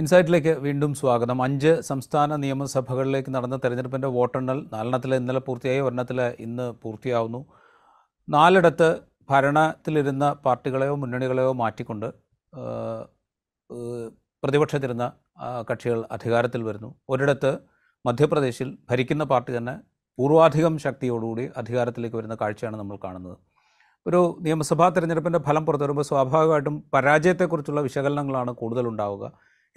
ഇൻസൈറ്റിലേക്ക് വീണ്ടും സ്വാഗതം. അഞ്ച് സംസ്ഥാന നിയമസഭകളിലേക്ക് നടന്ന തെരഞ്ഞെടുപ്പിന്റെ വോട്ടെണ്ണൽ നാലെണ്ണത്തിൽ ഇന്നലെ പൂർത്തിയായി ഒരെണ്ണത്തിൽ ഇന്ന് പൂർത്തിയാവുന്നു. നാലിടത്ത് ഭരണത്തിലിരുന്ന പാർട്ടികളെയോ മുന്നണികളെയോ മാറ്റിക്കൊണ്ട് പ്രതിപക്ഷത്തിരുന്ന കക്ഷികൾ അധികാരത്തിൽ വരുന്നു. ഒരിടത്ത് മധ്യപ്രദേശിൽ ഭരിക്കുന്ന പാർട്ടി തന്നെ പൂർവാധികം ശക്തിയോടുകൂടി അധികാരത്തിലേക്ക് വരുന്ന കാഴ്ചയാണ് നമ്മൾ കാണുന്നത്. ഒരു നിയമസഭാ തെരഞ്ഞെടുപ്പിന്റെ ഫലം പുറത്തു വരുമ്പോൾ സ്വാഭാവികമായിട്ടും പരാജയത്തെക്കുറിച്ചുള്ള വിശകലനങ്ങളാണ് കൂടുതലുണ്ടാവുക.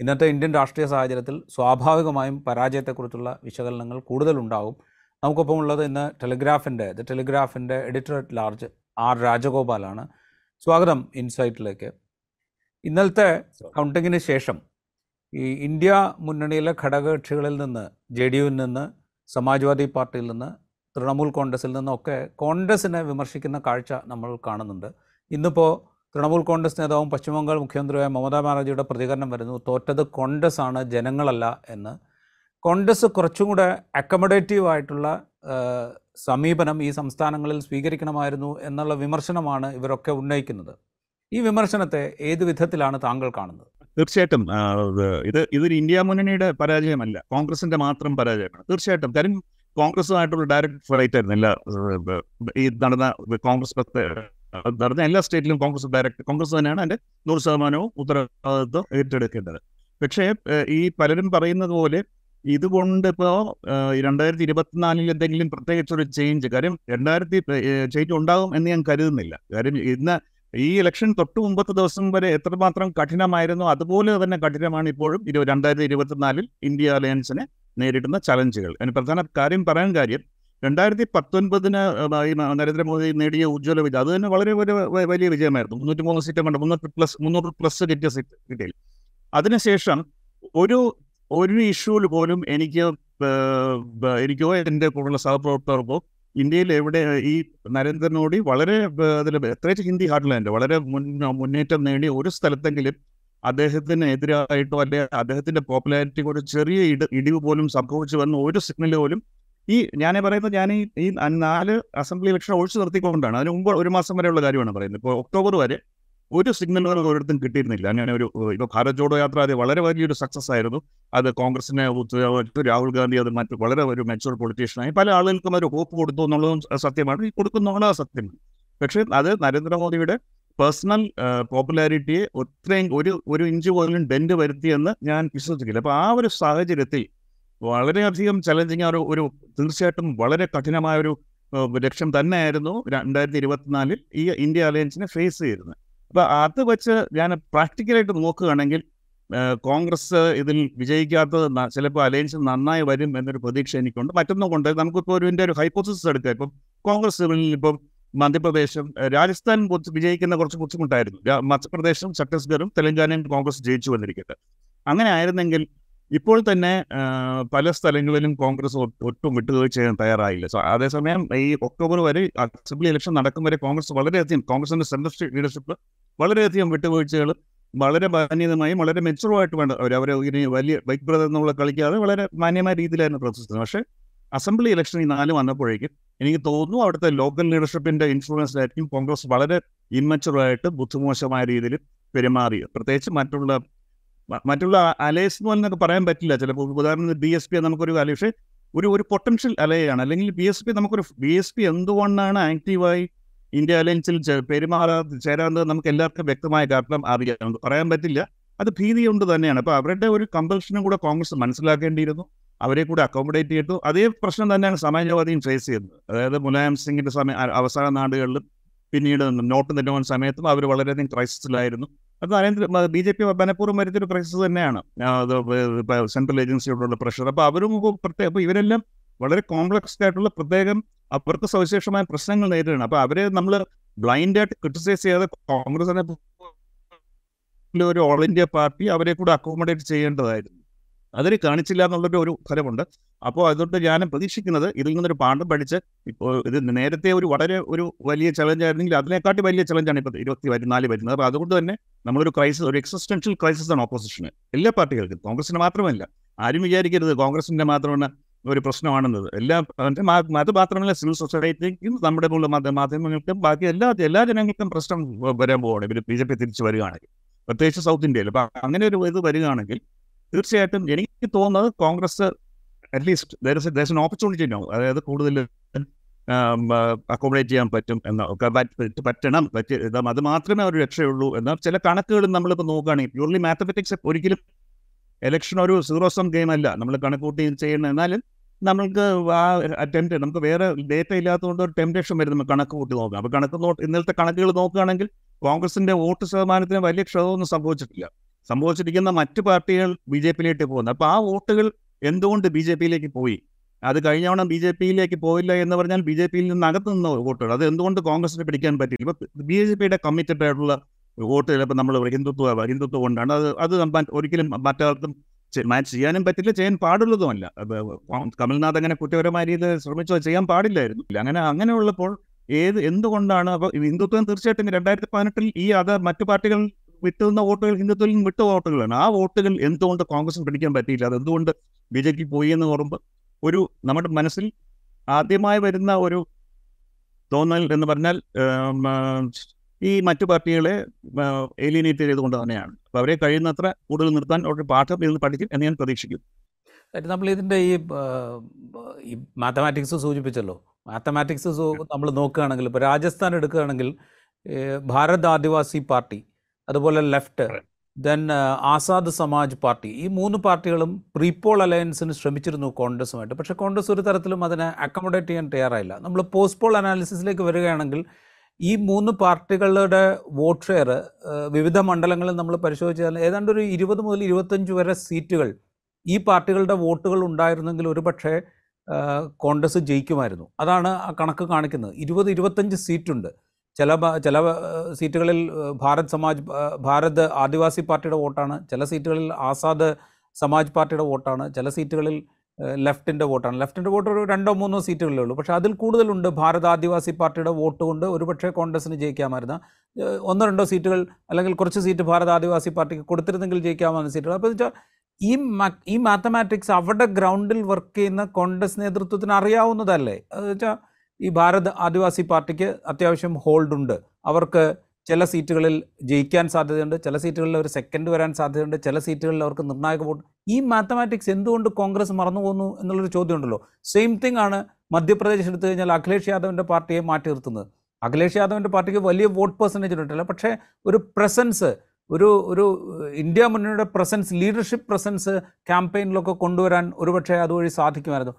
ഇന്നത്തെ ഇന്ത്യൻ രാഷ്ട്രീയ സാഹചര്യത്തിൽ സ്വാഭാവികമായും പരാജയത്തെക്കുറിച്ചുള്ള വിശകലനങ്ങൾ കൂടുതലുണ്ടാവും. നമുക്കൊപ്പം ഉള്ളത് ഇന്ന് ടെലിഗ്രാഫിന്റെ ദ ടെലിഗ്രാഫിന്റെ എഡിറ്റർ അറ്റ് ലാർജ് ആർ രാജഗോപാലാണ്. സ്വാഗതം ഇൻസൈറ്റിലേക്ക്. ഇന്നലത്തെ കൗണ്ടിങ്ങിന് ശേഷം ഈ ഇന്ത്യ മുന്നണിയിലെ ഘടകകക്ഷികളിൽ നിന്ന് ജെ ഡി യുവിൽ നിന്ന് സമാജ്വാദി പാർട്ടിയിൽ നിന്ന് തൃണമൂൽ കോൺഗ്രസിൽ നിന്നൊക്കെ കോൺഗ്രസിനെ വിമർശിക്കുന്ന കാഴ്ച നമ്മൾ കാണുന്നുണ്ട്. ഇന്നിപ്പോൾ തൃണമൂൽ കോൺഗ്രസ് നേതാവും പശ്ചിമബംഗാൾ മുഖ്യമന്ത്രിയായ മമതാ ബാനർജിയുടെ പ്രതികരണം വരുന്നു. തോറ്റത് കോൺഗ്രസ് ആണ് ജനങ്ങളല്ല എന്ന്. കോൺഗ്രസ് കുറച്ചും കൂടെ അക്കമഡേറ്റീവ് ആയിട്ടുള്ള സമീപനം ഈ സംസ്ഥാനങ്ങളിൽ സ്വീകരിക്കണമായിരുന്നു എന്നുള്ള വിമർശനമാണ് ഇവരൊക്കെ ഉന്നയിക്കുന്നത്. ഈ വിമർശനത്തെ ഏത് വിധത്തിലാണ് താങ്കൾ കാണുന്നത്? തീർച്ചയായിട്ടും ഇത് ഇത് ഇതൊരു ഇന്ത്യ മുന്നണിയുടെ പരാജയമല്ല കോൺഗ്രസിന്റെ മാത്രം പരാജയമാണ്. തീർച്ചയായിട്ടും കാര്യം കോൺഗ്രസുമായിട്ടുള്ള ഡയറക്റ്റ് ഫൈറ്റ് ആയിരുന്നു. ഈ നടന്ന കോൺഗ്രസ് നടന്ന എല്ലാ സ്റ്റേറ്റിലും കോൺഗ്രസ് ഡയറക്റ്റ് കോൺഗ്രസ് തന്നെയാണ് അതിന്റെ നൂറ് ശതമാനവും ഉത്തരവാദിത്വം ഏറ്റെടുക്കേണ്ടത്. പക്ഷേ ഈ പലരും പറയുന്നത് പോലെ ഇതുകൊണ്ട് ഇപ്പോൾ രണ്ടായിരത്തി ഇരുപത്തിനാലിൽ എന്തെങ്കിലും പ്രത്യേകിച്ച് ഒരു ചേഞ്ച് കാര്യം രണ്ടായിരത്തി ചേഞ്ച് ഉണ്ടാകും എന്ന് ഞാൻ കരുതുന്നില്ല. കാര്യം ഇന്ന് ഈ ഇലക്ഷൻ തൊട്ട് മുമ്പത്തെ ദിവസം വരെ എത്രമാത്രം കഠിനമായിരുന്നു അതുപോലെ തന്നെ കഠിനമാണ് ഇപ്പോഴും ഇരു രണ്ടായിരത്തി ഇരുപത്തിനാലിൽ ഇന്ത്യ അലയൻസിനെ നേരിടുന്ന ചലഞ്ചുകൾ അതിന് പ്രധാന കാര്യം പറയാൻ കാര്യം രണ്ടായിരത്തി പത്തൊൻപതിന് നരേന്ദ്രമോദി നേടിയ ഉജ്ജ്വല വിജയം അത് തന്നെ വളരെ ഒരു വലിയ വിജയമായിരുന്നു. മുന്നൂറ്റി മൂന്ന് സീറ്റ് കണ്ട മുന്നൂറ്റി പ്ലസ് മുന്നൂറ് പ്ലസ് കിട്ടിയ സീറ്റ് കിട്ടിയിൽ അതിനുശേഷം ഒരു ഒരു ഇഷ്യൂവിൽ പോലും എനിക്ക് എനിക്കോ എന്റെ കൂടെയുള്ള സഹപ്രവർത്തകർക്കോ ഇന്ത്യയിൽ എവിടെ ഈ നരേന്ദ്രമോദി വളരെ അതിൽ എത്ര ഹിന്ദി ഹാർട്ട്ലാൻഡ് വളരെ മുൻ മുന്നേറ്റം നേടിയ ഒരു സ്ഥലത്തെങ്കിലും അദ്ദേഹത്തിന് എതിരായിട്ടോ അല്ലെ അദ്ദേഹത്തിന്റെ പോപ്പുലാരിറ്റി ഒരു ചെറിയ ഇട ഇടിവ് പോലും സംഭവിച്ചു വന്ന ഒരു സിഗ്നൽ പോലും ഈ ഞാൻ പറയുന്നത് ഞാൻ ഈ നാല് അസംബ്ലി ഇലക്ഷൻ ഒഴിച്ചു നിർത്തിക്കൊണ്ടാണ്. അതിന് മുമ്പ് ഒരു മാസം വരെയുള്ള കാര്യമാണ് പറയുന്നത്. ഇപ്പോൾ ഒക്ടോബർ വരെ ഒരു സിഗ്നലുകൾ ഒരിടത്തും കിട്ടിയിരുന്നില്ല. അങ്ങനെ ഒരു ഇപ്പോൾ ഭാരത് ജോഡോ യാത്ര അത് വളരെ വലിയൊരു സക്സസ് ആയിരുന്നു. അത് കോൺഗ്രസിനെ രാഹുൽ ഗാന്ധി അത് മറ്റു വളരെ ഒരു മെച്ചൂർ പൊളിറ്റീഷ്യനായി പല ആളുകൾക്കും ഒരു ഹോപ്പ് കൊടുത്തു എന്നുള്ളതും സത്യമാണ്. ഈ കൊടുക്കുന്നുള്ള സത്യം. പക്ഷേ അത് നരേന്ദ്രമോദിയുടെ പേഴ്സണൽ പോപ്പുലാരിറ്റിയെ ഒത്രയും ഒരു ഒരു ഇഞ്ച് പോലും ഡെൻഡ് വരുത്തിയെന്ന് ഞാൻ വിശ്വസിക്കില്ല. അപ്പോൾ ആ ഒരു സാഹചര്യത്തിൽ വളരെയധികം ചലഞ്ചിങ് ഒരു ഒരു തീർച്ചയായിട്ടും വളരെ കഠിനമായ ഒരു ലക്ഷ്യം തന്നെയായിരുന്നു രണ്ടായിരത്തി ഇരുപത്തിനാലിൽ ഈ ഇന്ത്യ അലയൻസിനെ ഫേസ് ചെയ്തിരുന്നത്. അപ്പോൾ അത് വെച്ച് ഞാൻ പ്രാക്ടിക്കലായിട്ട് നോക്കുകയാണെങ്കിൽ കോൺഗ്രസ് ഇതിൽ വിജയിക്കാത്തത് ചിലപ്പോൾ അലയൻസ് നന്നായി വരും എന്നൊരു പ്രതീക്ഷ എനിക്കുണ്ട്. മറ്റൊന്നും കൊണ്ട് നമുക്കിപ്പോൾ ഒരു ഇതിന്റെ ഒരു ഹൈപ്പോസിസ് എടുക്കുക ഇപ്പം കോൺഗ്രസ് ഇപ്പം മധ്യപ്രദേശും രാജസ്ഥാൻ വിജയിക്കുന്ന കുറച്ച് ബുദ്ധിമുട്ടായിരുന്നു. മധ്യപ്രദേശും ഛത്തീസ്ഗഡും തെലങ്കാനയും കോൺഗ്രസ് ജയിച്ചു വന്നിരിക്കട്ടെ. അങ്ങനെ ആയിരുന്നെങ്കിൽ ഇപ്പോൾ തന്നെ പല സ്ഥലങ്ങളിലും കോൺഗ്രസ് ഒട്ടും വിട്ടുവീഴ്ച ചെയ്യാൻ തയ്യാറായില്ല. സോ അതേസമയം ഈ ഒക്ടോബർ വരെ അസംബ്ലി ഇലക്ഷൻ നടക്കും വരെ കോൺഗ്രസ് വളരെയധികം കോൺഗ്രസിന്റെ സെൻട്രൽ ലീഡർഷിപ്പ് വളരെയധികം വിട്ടുവീഴ്ചകൾ വളരെ മാന്യതമായും വളരെ മെച്ചുറുമായിട്ട് വേണ്ട അവർ അവരെ ഇനി വലിയ ബൈക്ക് ബ്രദർ എന്നുള്ള കളിക്കാതെ വളരെ മാന്യമായ രീതിയിലായിരുന്നു പ്രവർത്തിച്ചത്. പക്ഷേ അസംബ്ലി ഇലക്ഷൻ ഈ നാല് വന്നപ്പോഴേക്കും എനിക്ക് തോന്നുന്നു അവിടുത്തെ ലോക്കൽ ലീഡർഷിപ്പിന്റെ ഇൻഫ്ലുവൻസിലായിരിക്കും കോൺഗ്രസ് വളരെ ഇമ്മച്ചുറായിട്ട് ബുദ്ധിമോശമായ രീതിയിൽ പെരുമാറി പ്രത്യേകിച്ച് മറ്റുള്ള മറ്റുള്ള അലയൻസ് എന്നൊക്കെ പറയാൻ പറ്റില്ല. ചിലപ്പോൾ ഉദാഹരണത്തിന് ബി എസ് പി നമുക്കൊരു അലേ പക്ഷേ ഒരു ഒരു പൊട്ടൻഷ്യൽ അലയാണ് അല്ലെങ്കിൽ ബി എസ് പി നമുക്കൊരു ബി എസ് പി എന്തുകൊണ്ടാണ് ആക്റ്റീവായി ഇന്ത്യ അലയൻസിൽ പെരുമാറാ ചേരാത്തത് നമുക്ക് എല്ലാവർക്കും വ്യക്തമായ കാരണം അറിയാം. പറയാൻ പറ്റില്ല. അത് ഭീതി കൊണ്ട് തന്നെയാണ്. അപ്പോൾ അവരുടെ ഒരു കമ്പൽഷനും കൂടെ കോൺഗ്രസ് മനസ്സിലാക്കേണ്ടിയിരുന്നു. അവരെ കൂടെ അക്കോമഡേറ്റ് ചെയ്തു. അതേ പ്രശ്നം തന്നെയാണ് സമാജവാദിയും ഫേസ് ചെയ്യുന്നത്. അതായത് മുലായം സിംഗിന്റെ സമയ അവസാന നാടുകളിലും പിന്നീട് നോട്ട് നിരോധന സമയത്തും അവർ വളരെയധികം ക്രൈസിസിലായിരുന്നു അത് നരേന്ദ്ര ബി ജെ പി മനഃപൂർവം വരുത്തിയൊരു ക്രൈസിസ് തന്നെയാണ്. സെൻട്രൽ ഏജൻസിയോടുള്ള പ്രഷർ അപ്പോൾ അവരും പ്രത്യേക അപ്പോൾ ഇവരെല്ലാം വളരെ കോംപ്ലക്സ് ആയിട്ടുള്ള പ്രത്യേകം അവർക്ക് സവിശേഷമായ പ്രശ്നങ്ങൾ നേരിടണം അപ്പോൾ അവരെ നമ്മൾ ബ്ലൈൻഡായിട്ട് ക്രിട്ടിസൈസ് ചെയ്യാതെ കോൺഗ്രസിനെ ഒരു ഓൾ ഇന്ത്യ പാർട്ടി അവരെ കൂടെ അക്കോമഡേറ്റ് ചെയ്യേണ്ടതായിരുന്നു. അതിന് കാണിച്ചില്ല എന്നുള്ളൊരു ഒരു ഫലമുണ്ട് അപ്പോൾ അതുകൊണ്ട് ഞാൻ പ്രതീക്ഷിക്കുന്നത് ഇതിൽ നിന്നൊരു പാഠം പഠിച്ച് ഇപ്പോൾ ഇത് നേരത്തെ ഒരു വളരെ ഒരു വലിയ ചലഞ്ച് ആയിരുന്നെങ്കിൽ അതിനെക്കാട്ടി വലിയ ചലഞ്ചാണ് ഇപ്പോൾ ഇരുപത്തി നാല് വരുന്നത്. അപ്പോൾ അതുകൊണ്ട് തന്നെ നമ്മളൊരു ക്രൈസിസ് ഒരു എക്സിസ്റ്റൻഷ്യൽ ക്രൈസിസ് ആണ് ഓപ്പോസിഷന് എല്ലാ പാർട്ടികൾക്കും കോൺഗ്രസിന് മാത്രമല്ല. ആരും വിചാരിക്കരുത് കോൺഗ്രസിന്റെ മാത്രമാണ് ഒരു പ്രശ്നമാണെന്നത്. എല്ലാ അത് മാത്രമല്ല സിവിൽ സൊസൈറ്റിക്കും നമ്മുടെ മുകളിൽ മാധ്യ- മാധ്യമങ്ങൾക്കും ബാക്കി എല്ലാ എല്ലാ ജനങ്ങൾക്കും പ്രശ്നം വരാൻ പോവുകയാണ് ഇവർ ബി ജെ പി തിരിച്ചു വരികയാണെങ്കിൽ. പ്രത്യേകിച്ച് സൗത്ത് ഇന്ത്യയിൽ. അപ്പം അങ്ങനെ ഒരു ഇത് വരികയാണെങ്കിൽ തീർച്ചയായിട്ടും എനിക്ക് തോന്നുന്നത് കോൺഗ്രസ് അറ്റ്ലീസ്റ്റ് എൻ ഓപ്പർച്യൂണിറ്റി ഉണ്ടാവും അതായത് കൂടുതൽ അക്കോമഡേറ്റ് ചെയ്യാൻ പറ്റും എന്ന് പറ്റണം പറ്റി അത് മാത്രമേ ഒരു രക്ഷയുള്ളൂ എന്ന ചില കണക്കുകൾ നമ്മളിപ്പോൾ നോക്കുകയാണെങ്കിൽ പ്യൂർലി മാത്തമെറ്റിക്സ് ഒരിക്കലും എലക്ഷൻ ഒരു സീറോ സം ഗെയിം അല്ല. നമ്മൾ കണക്കൂട്ടി ചെയ്യണം എന്നാലും നമ്മൾക്ക് ആ അറ്റംപ്റ്റ് നമുക്ക് വേറെ ഡേറ്റ ഇല്ലാത്തതുകൊണ്ട് ഒരു ടെംപ്റ്റേഷൻ വരും നമുക്ക് കണക്ക് കൂട്ടി നോക്കാം അപ്പോൾ കണക്ക് നോ ഇന്നലത്തെ കണക്കുകൾ നോക്കുകയാണെങ്കിൽ കോൺഗ്രസിന്റെ വോട്ട് ശതമാനത്തിന് വലിയ ക്ഷതമൊന്നും സംഭവിച്ചിട്ടില്ല. സംഭവിച്ചിരിക്കുന്ന മറ്റു പാർട്ടികൾ ബി ജെ പിയിലേക്ക് പോകുന്നത് അപ്പോൾ ആ വോട്ടുകൾ എന്തുകൊണ്ട് ബി ജെ പിയിലേക്ക് പോയി? അത് കഴിഞ്ഞ ബി ജെ പിയിലേക്ക് പോയില്ല എന്ന് പറഞ്ഞാൽ ബി ജെ പിയിൽ നിന്ന് അകത്ത് നിന്ന വോട്ടുകൾ. അത് എന്തുകൊണ്ട് കോൺഗ്രസിന് പിടിക്കാൻ പറ്റില്ല? ഇപ്പൊ ബി ജെ പിയുടെ കമ്മിറ്റഡ് ആയിട്ടുള്ള വോട്ടുകൾ ഇപ്പം നമ്മൾ ഹിന്ദുത്വ ഹിന്ദുത്വം കൊണ്ടാണ്. അത് അത് ഒരിക്കലും മറ്റാർക്കും മാച്ച് ചെയ്യാനും പറ്റില്ല ചെയ്യാൻ പാടുള്ളതുമല്ല. കമൽനാഥ് അങ്ങനെ കുറ്റപരമായ രീതിയിൽ ശ്രമിച്ചോ ചെയ്യാൻ പാടില്ലായിരുന്നു. അങ്ങനെ അങ്ങനെ ഉള്ളപ്പോൾ ഏത് എന്തുകൊണ്ടാണ്? അപ്പോൾ ഹിന്ദുത്വം തീർച്ചയായിട്ടും രണ്ടായിരത്തി പതിനെട്ടിൽ ഈ അത് മറ്റു പാർട്ടികൾ വിട്ടുന്ന വോട്ടുകൾ ഹിന്ദുത്വത്തിൽ നിന്ന് വിട്ട വോട്ടുകളാണ്. ആ വോട്ടുകൾ എന്തുകൊണ്ട് കോൺഗ്രസിന് പിടിക്കാൻ പറ്റിയില്ല? അത് എന്തുകൊണ്ട് ബി ജെ പി പോയി എന്ന് പറയുമ്പോൾ ഒരു നമ്മുടെ മനസ്സിൽ ആദ്യമായി വരുന്ന ഒരു തോന്നൽ എന്ന് പറഞ്ഞാൽ ഈ മറ്റു പാർട്ടികളെ ഏലിയനേറ്റ് ചെയ്തുകൊണ്ട് തന്നെയാണ്. അപ്പോൾ അവരെ കഴിയുന്നത്ര കൂടുതൽ നിർത്താൻ ഒരു പാഠം ഇരുന്ന് പഠിക്കും എന്ന് ഞാൻ പ്രതീക്ഷിക്കുന്നു. നമ്മൾ ഇതിന്റെ ഈ ഈ മാത്തമാറ്റിക്സ് സൂചിപ്പിച്ചല്ലോ. മാത്തമാറ്റിക്സ് നമ്മൾ നോക്കുകയാണെങ്കിൽ ഇപ്പോൾ രാജസ്ഥാൻ എടുക്കുകയാണെങ്കിൽ ഭാരത് ആദിവാസി പാർട്ടി അതുപോലെ left. Then Azad Samaj party. ഈ മൂന്ന് പാർട്ടികളും പ്രീപോൾ അലയൻസിന് ശ്രമിച്ചിരുന്നു കോൺഗ്രസുമായിട്ട്. പക്ഷേ കോൺഗ്രസ് ഒരു തരത്തിലും അതിനെ അക്കോമഡേറ്റ് ചെയ്യാൻ തയ്യാറായില്ല. നമ്മൾ പോസ്റ്റ് പോൾ അനാലിസിസിലേക്ക് വരികയാണെങ്കിൽ ഈ മൂന്ന് പാർട്ടികളുടെ വോട്ട് ഷെയർ വിവിധ മണ്ഡലങ്ങളിൽ നമ്മൾ പരിശോധിച്ചാൽ ഏതാണ്ട് ഒരു ഇരുപത് മുതൽ ഇരുപത്തഞ്ച് വരെ സീറ്റുകൾ ഈ പാർട്ടികളുടെ വോട്ടുകൾ ഉണ്ടായിരുന്നെങ്കിൽ ഒരുപക്ഷെ കോൺഗ്രസ് ജയിക്കുമായിരുന്നു. അതാണ് ആ കണക്ക് കാണിക്കുന്നത്. ഇരുപത് ഇരുപത്തഞ്ച് സീറ്റുണ്ട് ചില ചില സീറ്റുകളിൽ ഭാരത് സമാജ് ഭാരത് ആദിവാസി പാർട്ടിയുടെ വോട്ടാണ് ചില സീറ്റുകളിൽ ആസാദ് സമാജ് പാർട്ടിയുടെ വോട്ടാണ് ചില സീറ്റുകളിൽ ലെഫ്റ്റിന്റെ വോട്ടാണ്. ലെഫ്റ്റിന്റെ വോട്ട് ഒരു രണ്ടോ മൂന്നോ സീറ്റുകളിലേ ഉള്ളൂ. പക്ഷേ അതിൽ കൂടുതലുണ്ട് ഭാരത് ആദിവാസി പാർട്ടിയുടെ വോട്ട് കൊണ്ട് ഒരുപക്ഷെ കോൺഗ്രസ്സിന് ജയിക്കാമായിരുന്ന. ഒന്നോ രണ്ടോ സീറ്റുകൾ അല്ലെങ്കിൽ കുറച്ച് സീറ്റ് ഭാരത് ആദിവാസി പാർട്ടിക്ക് കൊടുത്തിരുന്നെങ്കിൽ ജയിക്കാമായിരുന്ന സീറ്റുകൾ. അപ്പോൾ വെച്ചാൽ ഈ ഈ മാത്തമാറ്റിക്സ് അവിടെ ഗ്രൗണ്ടിൽ വർക്ക് ചെയ്യുന്ന കോൺഗ്രസ് നേതൃത്വത്തിന് അറിയാവുന്നതല്ലേ? അത് വെച്ചാൽ ഈ ഭാരത് ആദിവാസി പാർട്ടിക്ക് അത്യാവശ്യം ഹോൾഡ് ഉണ്ട് അവർക്ക് ചില സീറ്റുകളിൽ ജയിക്കാൻ സാധ്യതയുണ്ട് ചില സീറ്റുകളിൽ അവർ സെക്കൻഡ് വരാൻ സാധ്യതയുണ്ട് ചില സീറ്റുകളിൽ അവർക്ക് നിർണായക വോട്ട്. ഈ മാത്തമാറ്റിക്സ് എന്തുകൊണ്ട് കോൺഗ്രസ് മറന്നു പോകുന്നു എന്നുള്ളൊരു ചോദ്യമുണ്ടല്ലോ. സെയിം തിങ് ആണ് മധ്യപ്രദേശ് എടുത്തു കഴിഞ്ഞാൽ അഖിലേഷ് യാദവിന്റെ പാർട്ടിയെ മാറ്റി നിർത്തുന്നത്. അഖിലേഷ് യാദവിന്റെ പാർട്ടിക്ക് വലിയ വോട്ട് പെർസെന്റേജ് ഉണ്ടല്ല പക്ഷേ ഒരു പ്രസൻസ് ഒരു ഒരു ഇന്ത്യ മുന്നണിയുടെ പ്രസൻസ് ലീഡർഷിപ്പ് പ്രസൻസ് ക്യാമ്പയിനിലൊക്കെ കൊണ്ടുവരാൻ ഒരുപക്ഷെ അതുവഴി സാധിക്കുമായിരുന്നു.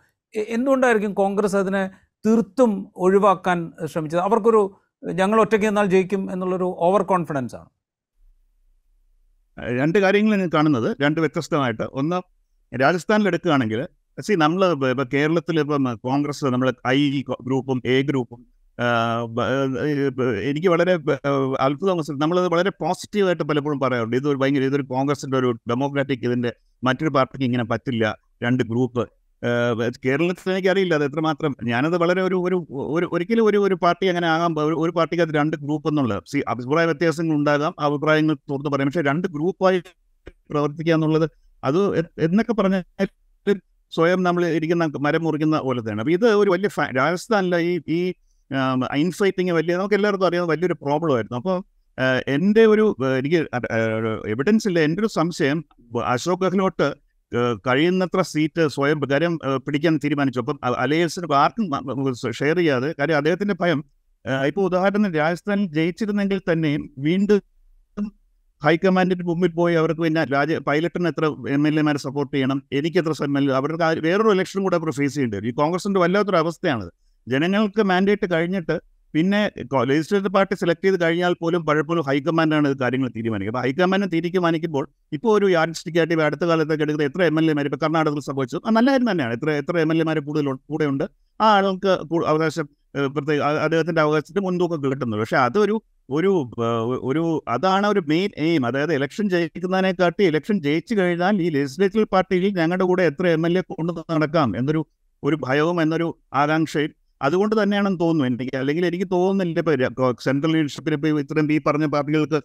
എന്തുകൊണ്ടായിരിക്കും കോൺഗ്രസ് അതിനെ തീർത്തും ഒഴിവാക്കാൻ ശ്രമിച്ചത്. അവർക്കൊരു ഞങ്ങൾ ഒറ്റയ്ക്ക് നിന്നാൽ ജയിക്കും എന്നുള്ളൊരു ഓവർ കോൺഫിഡൻസ് ആണ്. രണ്ട് കാര്യങ്ങൾ ഞാൻ കാണുന്നത്. രണ്ട് വ്യത്യസ്തമായിട്ട്. ഒന്ന് രാജസ്ഥാനിൽ എടുക്കുകയാണെങ്കിൽ സി നമ്മൾ ഇപ്പം കേരളത്തിൽ ഇപ്പം കോൺഗ്രസ് നമ്മൾ ഐ ഗ്രൂപ്പും എ ഗ്രൂപ്പും എനിക്ക് വളരെ അത്ഭുതം നമ്മൾ വളരെ പോസിറ്റീവായിട്ട് പലപ്പോഴും പറയാറുണ്ട്. ഇതൊരു ഭയങ്കര ഇതൊരു കോൺഗ്രസിന്റെ ഒരു ഡെമോക്രാറ്റിക് ഇതിന്റെ മറ്റൊരു പാർട്ടിക്ക് ഇങ്ങനെ പറ്റില്ല. രണ്ട് ഗ്രൂപ്പ് കേരളത്തിൽ എനിക്കറിയില്ല അത് എത്രമാത്രം. ഞാനത് വളരെ ഒരു ഒരു ഒരു ഒരിക്കലും ഒരു ഒരു പാർട്ടി അങ്ങനെ ആകാൻ ഒരു- പാർട്ടിക്ക് അത് രണ്ട് ഗ്രൂപ്പ് എന്നുള്ളത് സി അഭിപ്രായ വ്യത്യാസങ്ങൾ ഉണ്ടാകാം അഭിപ്രായങ്ങൾ തുറന്ന് പറയാം. പക്ഷെ രണ്ട് ഗ്രൂപ്പായി പ്രവർത്തിക്കുക എന്നുള്ളത് അത് എന്നൊക്കെ പറഞ്ഞ സ്വയം നമ്മൾ ഇരിക്കുന്ന മരം മുറിക്കുന്ന പോലെ തന്നെ അപ്പം ഇത് ഒരു വലിയ രാജസ്ഥാനിലെ ഈ ഈ ഇൻഫൈറ്റിങ് വലിയ നമുക്ക് എല്ലാവർക്കും അറിയാവുന്ന വലിയൊരു പ്രോബ്ലം ആയിരുന്നു. അപ്പോൾ എന്റെ ഒരു എനിക്ക് എവിഡൻസ് ഇല്ല. എന്റെ ഒരു സംശയം അശോക് ഗെഹ്ലോട്ട് കഴിയുന്നത്ര സീറ്റ് സ്വയം കാര്യം പിടിക്കാൻ തീരുമാനിച്ചു. അപ്പം അലയൻസിന് ആർക്കും ഷെയർ ചെയ്യാതെ കാര്യം അദ്ദേഹത്തിന്റെ ഭയം ഇപ്പോൾ ഉദാഹരണത്തിന് രാജസ്ഥാൻ ജയിച്ചിരുന്നെങ്കിൽ തന്നെയും വീണ്ടും ഹൈക്കമാൻഡിന് മുമ്പിൽ പോയി അവർക്ക് പിന്നെ രാജ പൈലറ്റിന് എത്ര എം എൽ എമാരെ സപ്പോർട്ട് ചെയ്യണം എനിക്ക് എത്ര എം എൽ എ അവർക്ക് വേറൊരു ഇലക്ഷനും കൂടെ അവർ ഫേസ് ചെയ്യേണ്ടി വരും. ഈ കോൺഗ്രസിന്റെ വല്ലാത്തൊരു അവസ്ഥയാണത് ജനങ്ങൾക്ക് മാൻഡേറ്റ് കഴിഞ്ഞിട്ട് പിന്നെ ലെജിസ്ലേറ്റീവ് പാർട്ടി സെലക്ട് ചെയ്ത് കഴിഞ്ഞാൽ പോലും പലപ്പോഴും ഹൈക്കമാൻഡാണ് ഇത് കാര്യങ്ങൾ തീരുമാനിക്കുക. അപ്പോൾ ഹൈക്കമാൻഡ് തീരുമാനിക്കുമ്പോൾ ഇപ്പോൾ ഒരു യാർഡ് സ്റ്റിക്കായിട്ട് അടുത്ത കാലത്തൊക്കെ എടുക്കുന്ന എത്ര എം എൽ എമാർ ഇപ്പോൾ കർണാടകത്തിൽ സംഭവിച്ചു. ആ നല്ല കാര്യം തന്നെയാണ്. എത്ര എത്ര എം എൽ എമാർ കൂടുതൽ കൂടെ ഉണ്ട്. ആ ആളുകൾക്ക് കൂ- അവകാശം പ്രത്യേക അദ്ദേഹത്തിന്റെ അവകാശത്തിന് മുൻതൂക്കം കിട്ടുന്നത് പക്ഷേ അതൊരു ഒരു ഒരു അതാണ് ഒരു മെയിൻ എയിം അതായത് ഇലക്ഷൻ ജയിക്കുന്നതിനെക്കാട്ടി ഇലക്ഷൻ ജയിച്ചു കഴിഞ്ഞാൽ ഈ ലെജിസ്ലേറ്റീവ് പാർട്ടിയിൽ ഞങ്ങളുടെ കൂടെ എത്ര എം എൽ എ കൊണ്ടു നടക്കാം എന്നൊരു ഒരു ഭയവും എന്നൊരു ആകാംക്ഷയും അതുകൊണ്ട് തന്നെയാണെന്ന് തോന്നുന്നു. എനിക്ക് അല്ലെങ്കിൽ എനിക്ക് തോന്നുന്നില്ല ഇപ്പോൾ സെൻട്രൽ ലീഡർഷിപ്പിൽ ഇപ്പോൾ ഇത്രയും ഈ പറഞ്ഞ പാർട്ടികൾക്ക്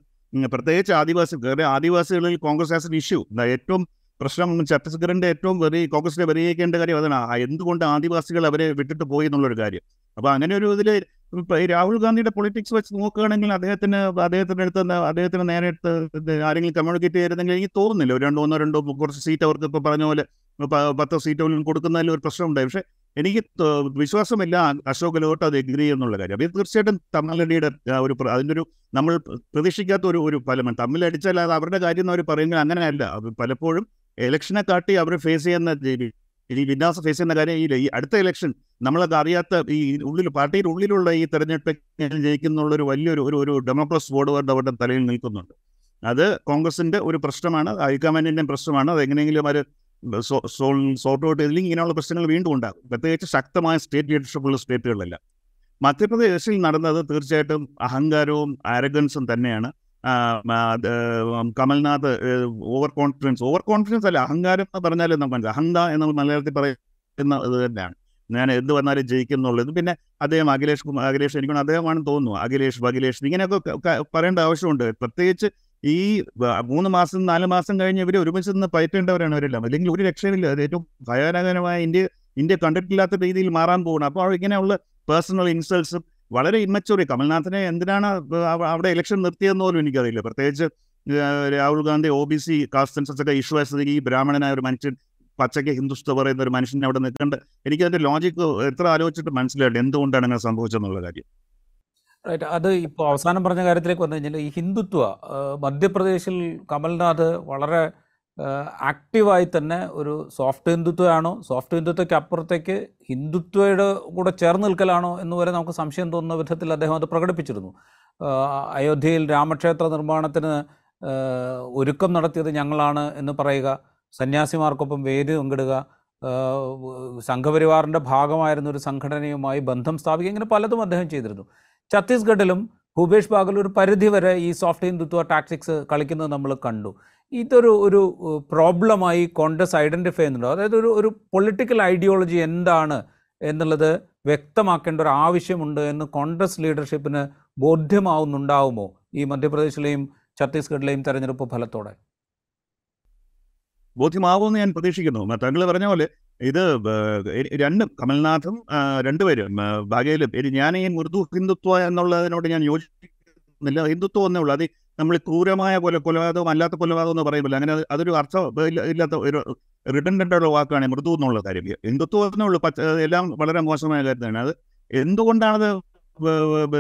പ്രത്യേകിച്ച് ആദിവാസി ആദിവാസികളിൽ കോൺഗ്രസ് ആസ് എൻ ഇഷ്യൂ ഏറ്റവും പ്രശ്നം ഛത്തീസ്ഗഡിന്റെ ഏറ്റവും വെറി കോൺഗ്രസിനെ വെറിയിക്കേണ്ട കാര്യം അതാണ്. എന്തുകൊണ്ട് ആദിവാസികൾ അവരെ വിട്ടിട്ട് പോയി എന്നുള്ളൊരു കാര്യം. അപ്പോൾ അങ്ങനെ ഒരു ഇതിൽ രാഹുൽ ഗാന്ധിയുടെ പൊളിറ്റിക്സ് വെച്ച് നോക്കുകയാണെങ്കിൽ അദ്ദേഹത്തിന് അദ്ദേഹത്തിന്റെ അടുത്ത് അദ്ദേഹത്തിന് നേരെ അടുത്ത് ആരെങ്കിലും കമ്മ്യൂണിക്കേറ്റ് ചെയ്തിരുന്നെങ്കിൽ എനിക്ക് തോന്നുന്നില്ല. ഒരു രണ്ടോ ഒന്നോ രണ്ടോ കുറച്ച് സീറ്റ് അവർക്ക് ഇപ്പോൾ പറഞ്ഞ പോലെ പത്തോ സീറ്റ് കൊടുക്കുന്നതിൽ ഒരു പ്രശ്നമുണ്ടായി. പക്ഷേ എനിക്ക് വിശ്വാസമില്ല അശോക് ഗെഹ്ലോട്ട് അത് എഗ്രി എന്നുള്ള കാര്യം. ഇത് തീർച്ചയായിട്ടും തമിഴ്നാടിയുടെ ഒരു അതിന്റെ ഒരു നമ്മൾ പ്രതീക്ഷിക്കാത്ത ഒരു ഒരു ഫലമാണ്. തമ്മിലടിച്ചാൽ അത് അവരുടെ കാര്യം എന്ന് അവർ പറയുന്നത് അങ്ങനെയല്ല. അത് പലപ്പോഴും ഇലക്ഷനെ കാട്ടി അവർ ഫേസ് ചെയ്യുന്ന ഈ- വിന്യാസം ഫേസ് ചെയ്യുന്ന കാര്യം ഈ അടുത്ത ഇലക്ഷൻ നമ്മളത് അറിയാത്ത ഈ ഉള്ളിൽ പാർട്ടിയുടെ ഉള്ളിലുള്ള ഈ തെരഞ്ഞെടുപ്പ് ജയിക്കുന്നുള്ള ഒരു വലിയൊരു ഒരു ഒരു ഡെമോക്രസ് ബോർഡ് അവരുടെ അവരുടെ തലയിൽ നിൽക്കുന്നുണ്ട്. അത് കോൺഗ്രസിന്റെ ഒരു പ്രശ്നമാണ് ഹൈക്കമാൻഡിന്റെ പ്രശ്നമാണ്. അത് എങ്ങനെയെങ്കിലും അവർ സോർട്ട് ഔട്ട് ചെയ്തില്ലെങ്കിൽ ഇങ്ങനെയുള്ള പ്രശ്നങ്ങൾ വീണ്ടും ഉണ്ടാകും. പ്രത്യേകിച്ച് ശക്തമായ സ്റ്റേറ്റ് ലീഡർഷിപ്പുള്ള സ്റ്റേറ്റുകളിലല്ല. മധ്യപ്രദേശിൽ നടന്നത് തീർച്ചയായിട്ടും അഹങ്കാരവും ആരഗൻസും തന്നെയാണ്. Kamal Nath over confidence. Over confidence അല്ല അഹങ്കാരം എന്ന് പറഞ്ഞാൽ നമുക്ക് അഹങ്ക എന്ന് മലയാളത്തിൽ പറയുന്ന ഇത് തന്നെയാണ്. ഞാൻ എന്ത് വന്നാലും ജയിക്കും എന്നുള്ളത്. പിന്നെ അദ്ദേഹം അഖിലേഷ് അഖിലേഷ് എനിക്കാണ് അദ്ദേഹമാണെന്ന് തോന്നുന്നു അഖിലേഷ് അഖിലേഷ് ഇങ്ങനെയൊക്കെ പറയേണ്ട ആവശ്യമുണ്ട്. പ്രത്യേകിച്ച് ഈ മൂന്ന് മാസം നാല് മാസം കഴിഞ്ഞ് ഇവർ ഒരുമിച്ച് നിന്ന് പയറ്റേണ്ടവരാണ് അവരെല്ലാം. അല്ലെങ്കിൽ ഒരു രക്ഷയില്ല അത് ഏറ്റവും ഭയാനകരമായ ഇന്ത്യ ഇന്ത്യ കണ്ടിട്ടില്ലാത്ത രീതിയിൽ മാറാൻ പോകണം അപ്പോൾ ഇങ്ങനെയുള്ള പേഴ്സണൽ ഇൻസൾട്ട്സും വളരെ ഇമ്മച്ചൂറി കമൽനാഥിനെ എന്തിനാണ് അവിടെ ഇലക്ഷൻ നിർത്തിയതെന്ന് പോലും എനിക്കറിയില്ല. പ്രത്യേകിച്ച് Rahul Gandhi O B C caste census ഒക്കെ ഇഷ്യൂ ആയി ഈ ബ്രാഹ്മണനായ ഒരു മനുഷ്യൻ പച്ചയ്ക്ക് ഹിന്ദുസ്ഥ പറയുന്ന ഒരു മനുഷ്യനെ അവിടെ നിൽക്കേണ്ട എനിക്ക് അതിന്റെ ലോജിക്ക് എത്ര ആലോചിച്ചിട്ട് മനസ്സിലായില്ല. എന്തുകൊണ്ടാണ് അങ്ങനെ സംഭവിച്ചെന്നുള്ള കാര്യം. റൈറ്റ് അത് ഇപ്പോൾ അവസാനം പറഞ്ഞ കാര്യത്തിലേക്ക് വന്നു കഴിഞ്ഞാൽ ഈ ഹിന്ദുത്വ മധ്യപ്രദേശിൽ കമൽനാഥ് വളരെ ആക്റ്റീവായി തന്നെ ഒരു സോഫ്റ്റ് ഹിന്ദുത്വമാണോ സോഫ്റ്റ് ഹിന്ദുത്വയ്ക്ക് അപ്പുറത്തേക്ക് ഹിന്ദുത്വയുടെ കൂടെ ചേർന്ന് നിൽക്കലാണോ എന്ന് വരെ നമുക്ക് സംശയം തോന്നുന്ന വിധത്തിൽ അദ്ദേഹം അത് പ്രകടിപ്പിച്ചിരുന്നു. അയോധ്യയിൽ രാമക്ഷേത്ര നിർമ്മാണത്തിന് ഒരുക്കം നടത്തിയത് ഞങ്ങളാണ് എന്ന് പറയുക സന്യാസിമാർക്കൊപ്പം വേദി പങ്കിടുക സംഘപരിവാറിന്റെ ഭാഗമായിരുന്ന ഒരു സംഘടനയുമായി ബന്ധം സ്ഥാപിക്കുക ഇങ്ങനെ പലതും അദ്ദേഹം ചെയ്തിരുന്നു. ഛത്തീസ്ഗഡിലും ഭൂപേഷ് ബാഗൽ ഒരു പരിധി വരെ ഈ സോഫ്റ്റ് ഹിന്ദുത്വ ടാക്ടിക്സ് കളിക്കുന്നത് നമ്മൾ കണ്ടു. ഇതൊരു ഒരു പ്രോബ്ലമായി കോൺഗ്രസ് ഐഡന്റിഫൈ ചെയ്യുന്നുണ്ടോ. അതായത് ഒരു ഒരു പൊളിറ്റിക്കൽ ഐഡിയോളജി എന്താണ് എന്നുള്ളത് വ്യക്തമാക്കേണ്ട ഒരു ആവശ്യമുണ്ട് എന്ന് കോൺഗ്രസ് ലീഡർഷിപ്പിന് ബോധ്യമാവുന്നുണ്ടാവുമോ ഈ മധ്യപ്രദേശിലെയും ഛത്തീസ്ഗഡിലെയും തെരഞ്ഞെടുപ്പ് ഫലത്തോടെ? ബോധ്യമാവുമെന്ന് ഞാൻ പ്രതീക്ഷിക്കുന്നു. താങ്കൾ പറഞ്ഞ പോലെ ഇത് രണ്ടും കമൽനാഥും രണ്ടുപേരും ഭാഗ്യയിലും ഇനി ഞാൻ ഈ മൃദു ഹിന്ദുത്വ എന്നുള്ളതിനോട് ഞാൻ യോജിക്കുന്നില്ല. ഹിന്ദുത്വം എന്നേ ഉള്ളൂ. അത് നമ്മൾ ക്രൂരമായ പോലെ കൊലപാതകം അല്ലാത്ത കൊലപാതകം എന്ന് പറയുമ്പോൾ അങ്ങനെ അതൊരു അർത്ഥം ഇല്ലാത്ത ഒരു റിഡൻഡന്റ് ഉള്ള വാക്കാണ് മൃദു എന്നുള്ള കാര്യം. ഹിന്ദുത്വം എന്നേ ഉള്ളൂ. പച്ച എല്ലാം വളരെ മോശമായ കാര്യം തന്നെ അത് എന്തുകൊണ്ടാണത്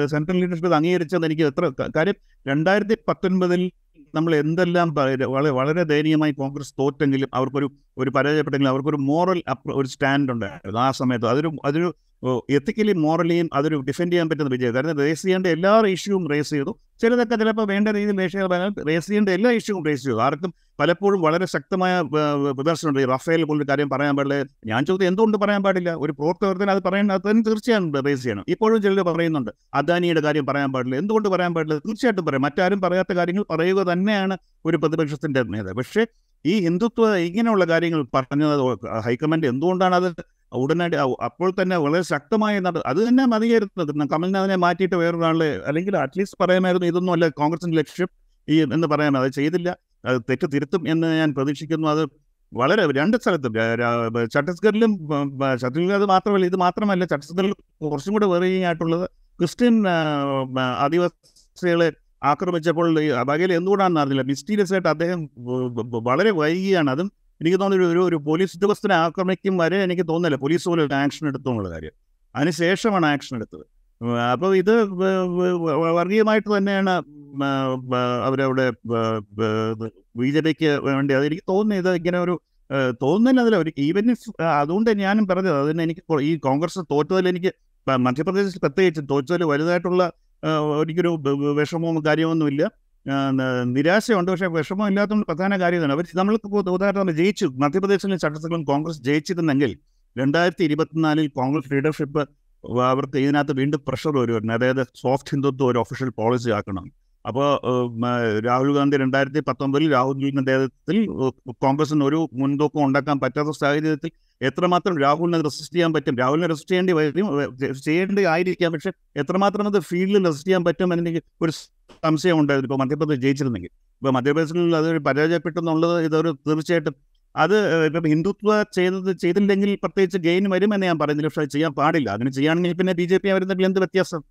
സെൻട്രൽ ലീഡർഷിപ്പ് അംഗീകരിച്ചത് എനിക്ക് എത്ര കാര്യം രണ്ടായിരത്തി പത്തൊൻപതിൽ നമ്മൾ എന്തെല്ലാം വളരെ വളരെ ദയനീയമായി കോൺഗ്രസ് തോറ്റെങ്കിലും അവർക്കൊരു ഒരു പരാജയപ്പെട്ടെങ്കിലും അവർക്കൊരു മോറൽ ഒരു സ്റ്റാൻഡ് ഉണ്ടായിരുന്നു ആ സമയത്ത്. അതൊരു അതൊരു എത്തിക്കലി മോറലിയും അതൊരു ഡിഫെൻഡ് ചെയ്യാൻ പറ്റുന്ന വിജയം കാരണം റേസ് ചെയ്യേണ്ട എല്ലാ ഇഷ്യൂവും റേസ് ചെയ്തു. ചിലതൊക്കെ ചിലപ്പോൾ വേണ്ട രീതിയിൽ റേസ് ചെയ്യാൻ റേസ് ചെയ്യേണ്ട എല്ലാ ഇഷ്യൂവും റേസ് ചെയ്തു. ആർക്കും പലപ്പോഴും വളരെ ശക്തമായ പ്രദർശനമുണ്ട് ഈ റഫേൽ പോലൊരു കാര്യം പറയാൻ പാടില്ല. ഞാൻ ചോദിച്ചത് എന്തുകൊണ്ട് പറയാൻ പാടില്ല? ഒരു പ്രവർത്തകത്തിന് അത് പറയേണ്ട അത് തന്നെ തീർച്ചയായും റേസ് ചെയ്യണം. ഇപ്പോഴും ചിലർ പറയുന്നുണ്ട് അദാനിയുടെ കാര്യം പറയാൻ പാടില്ല. എന്തുകൊണ്ട് പറയാൻ പാടില്ല? തീർച്ചയായിട്ടും പറയാം. മറ്റാരും പറയാത്ത കാര്യങ്ങൾ പറയുക തന്നെയാണ് ഒരു പ്രതിപക്ഷത്തിന്റെ നേതാവ് പക്ഷേ ഈ ഹിന്ദുത്വ ഇങ്ങനെയുള്ള കാര്യങ്ങൾ പറഞ്ഞത് ഹൈക്കമാൻഡ് എന്തുകൊണ്ടാണ് അത് ഉടനടി അപ്പോൾ തന്നെ വളരെ ശക്തമായ നട- അത് തന്നെ മതിയായിരുന്നു കമൽനാഥിനെ മാറ്റിയിട്ട് വേറൊരാളെ അല്ലെങ്കിൽ അറ്റ്ലീസ്റ്റ് പറയാമായിരുന്നു ഇതൊന്നും അല്ല കോൺഗ്രസിന്റെ ലക്ഷ്യം ഈ എന്ന് പറയാൻ അത് ചെയ്തില്ല. അത് തെറ്റ് തിരുത്തും എന്ന് ഞാൻ പ്രതീക്ഷിക്കുന്നു. അത് വളരെ രണ്ട് സ്ഥലത്തും. ഛത്തീസ്ഗഡിലും ഛത്തീസ്ഗഡ് മാത്രമല്ല ഇത് മാത്രമല്ല ഛത്തീസ്ഗഡിൽ കുറച്ചും കൂടെ വേറെ ആയിട്ടുള്ളത് ക്രിസ്ത്യൻ ആദിവാസികളെ ആക്രമിച്ചപ്പോൾ ഈ അബാഗയിൽ എന്തുകൊണ്ടാണെന്ന് അറിഞ്ഞില്ല. മിസ്റ്റീരിയസ് ആയിട്ട് അദ്ദേഹം വളരെ വൈകിയാണ്. അതും എനിക്ക് തോന്നുന്നു ഒരു ഒരു പോലീസ് ഉദ്യോഗസ്ഥനെ ആക്രമിക്കും വരെ എനിക്ക് തോന്നുന്നില്ല. പോലീസ് പോലെ ഒരു ആക്ഷൻ എടുത്തു എന്നുള്ള കാര്യം അതിനുശേഷമാണ് ആക്ഷൻ എടുത്തത്. അപ്പോൾ ഇത് വർഗീയമായിട്ട് തന്നെയാണ് അവരവിടെ ബി ജെ പിക്ക് വേണ്ടി അത് എനിക്ക് തോന്നുന്നു ഇത് ഇങ്ങനെ ഒരു തോന്നുന്നില്ല അതിൽ ഒരു ഈവൻ ഇഫ് അതുകൊണ്ട് ഞാനും പറഞ്ഞത് അതിന് എനിക്ക് ഈ കോൺഗ്രസ് തോറ്റതിൽ എനിക്ക് മധ്യപ്രദേശിൽ പ്രത്യേകിച്ച് തോറ്റതിൽ വലുതായിട്ടുള്ള എനിക്കൊരു വിഷമവും കാര്യമൊന്നുമില്ല നിരാശയുണ്ട്. പക്ഷേ വിഷമം ഇല്ലാത്തതുകൊണ്ട് പ്രധാന കാര്യമാണ് അവർ നമ്മൾക്ക് ഉദാഹരണം ജയിച്ചു. മധ്യപ്രദേശിലും ഛത്തീസ്ഗഡിലും കോൺഗ്രസ് ജയിച്ചിരുന്നെങ്കിൽ രണ്ടായിരത്തി ഇരുപത്തിനാലിൽ കോൺഗ്രസ് ലീഡർഷിപ്പ് അവർക്ക് ഇതിനകത്ത് വീണ്ടും പ്രഷർ വരുമായിരുന്നു. അതായത് സോഫ്റ്റ് ഹിന്ദുത്വം ഒരു ഒഫീഷ്യൽ പോളിസി ആക്കണം. അപ്പോൾ രാഹുൽ ഗാന്ധി രണ്ടായിരത്തി പത്തൊമ്പതിൽ രാഹുലിന്റെ നേതൃത്വത്തിൽ ഏഹ്, കോൺഗ്രസിന് ഒരു മുൻതൂക്കം ഉണ്ടാക്കാൻ പറ്റാത്ത സാഹചര്യത്തിൽ എത്രമാത്രം രാഹുലിനെ റെസിസ്റ്റ് ചെയ്യാൻ പറ്റും? രാഹുലിനെ റെസിസ്റ്റ് ചെയ്യേണ്ടി വരും ചെയ്യേണ്ടി ആയിരിക്കാം. പക്ഷെ എത്രമാത്രം അത് ഫീൽഡിൽ റെസിസ്റ്റ് ചെയ്യാൻ പറ്റും എന്ന് എനിക്ക് ഒരു സംശയം ഉണ്ടായിരുന്നു. ഇപ്പോൾ മധ്യപ്രദേശ് ജയിച്ചിരുന്നെങ്കിൽ. ഇപ്പോൾ മധ്യപ്രദേശിൽ അത് പരാജയപ്പെട്ടു എന്നുള്ളത് ഇതൊരു തീർച്ചയായിട്ടും അത് ഇപ്പം ഹിന്ദുത്വ ചെയ്തത് ചെയ്തില്ലെങ്കിൽ പ്രത്യേകിച്ച് ഗെയിൻ വരുമെന്ന് ഞാൻ പറയുന്നില്ല. പക്ഷേ ചെയ്യാൻ പാടില്ല. അങ്ങനെ ചെയ്യുകയാണെങ്കിൽ പിന്നെ ബി ജെ പി വരുന്ന എന്ത് വ്യത്യാസം?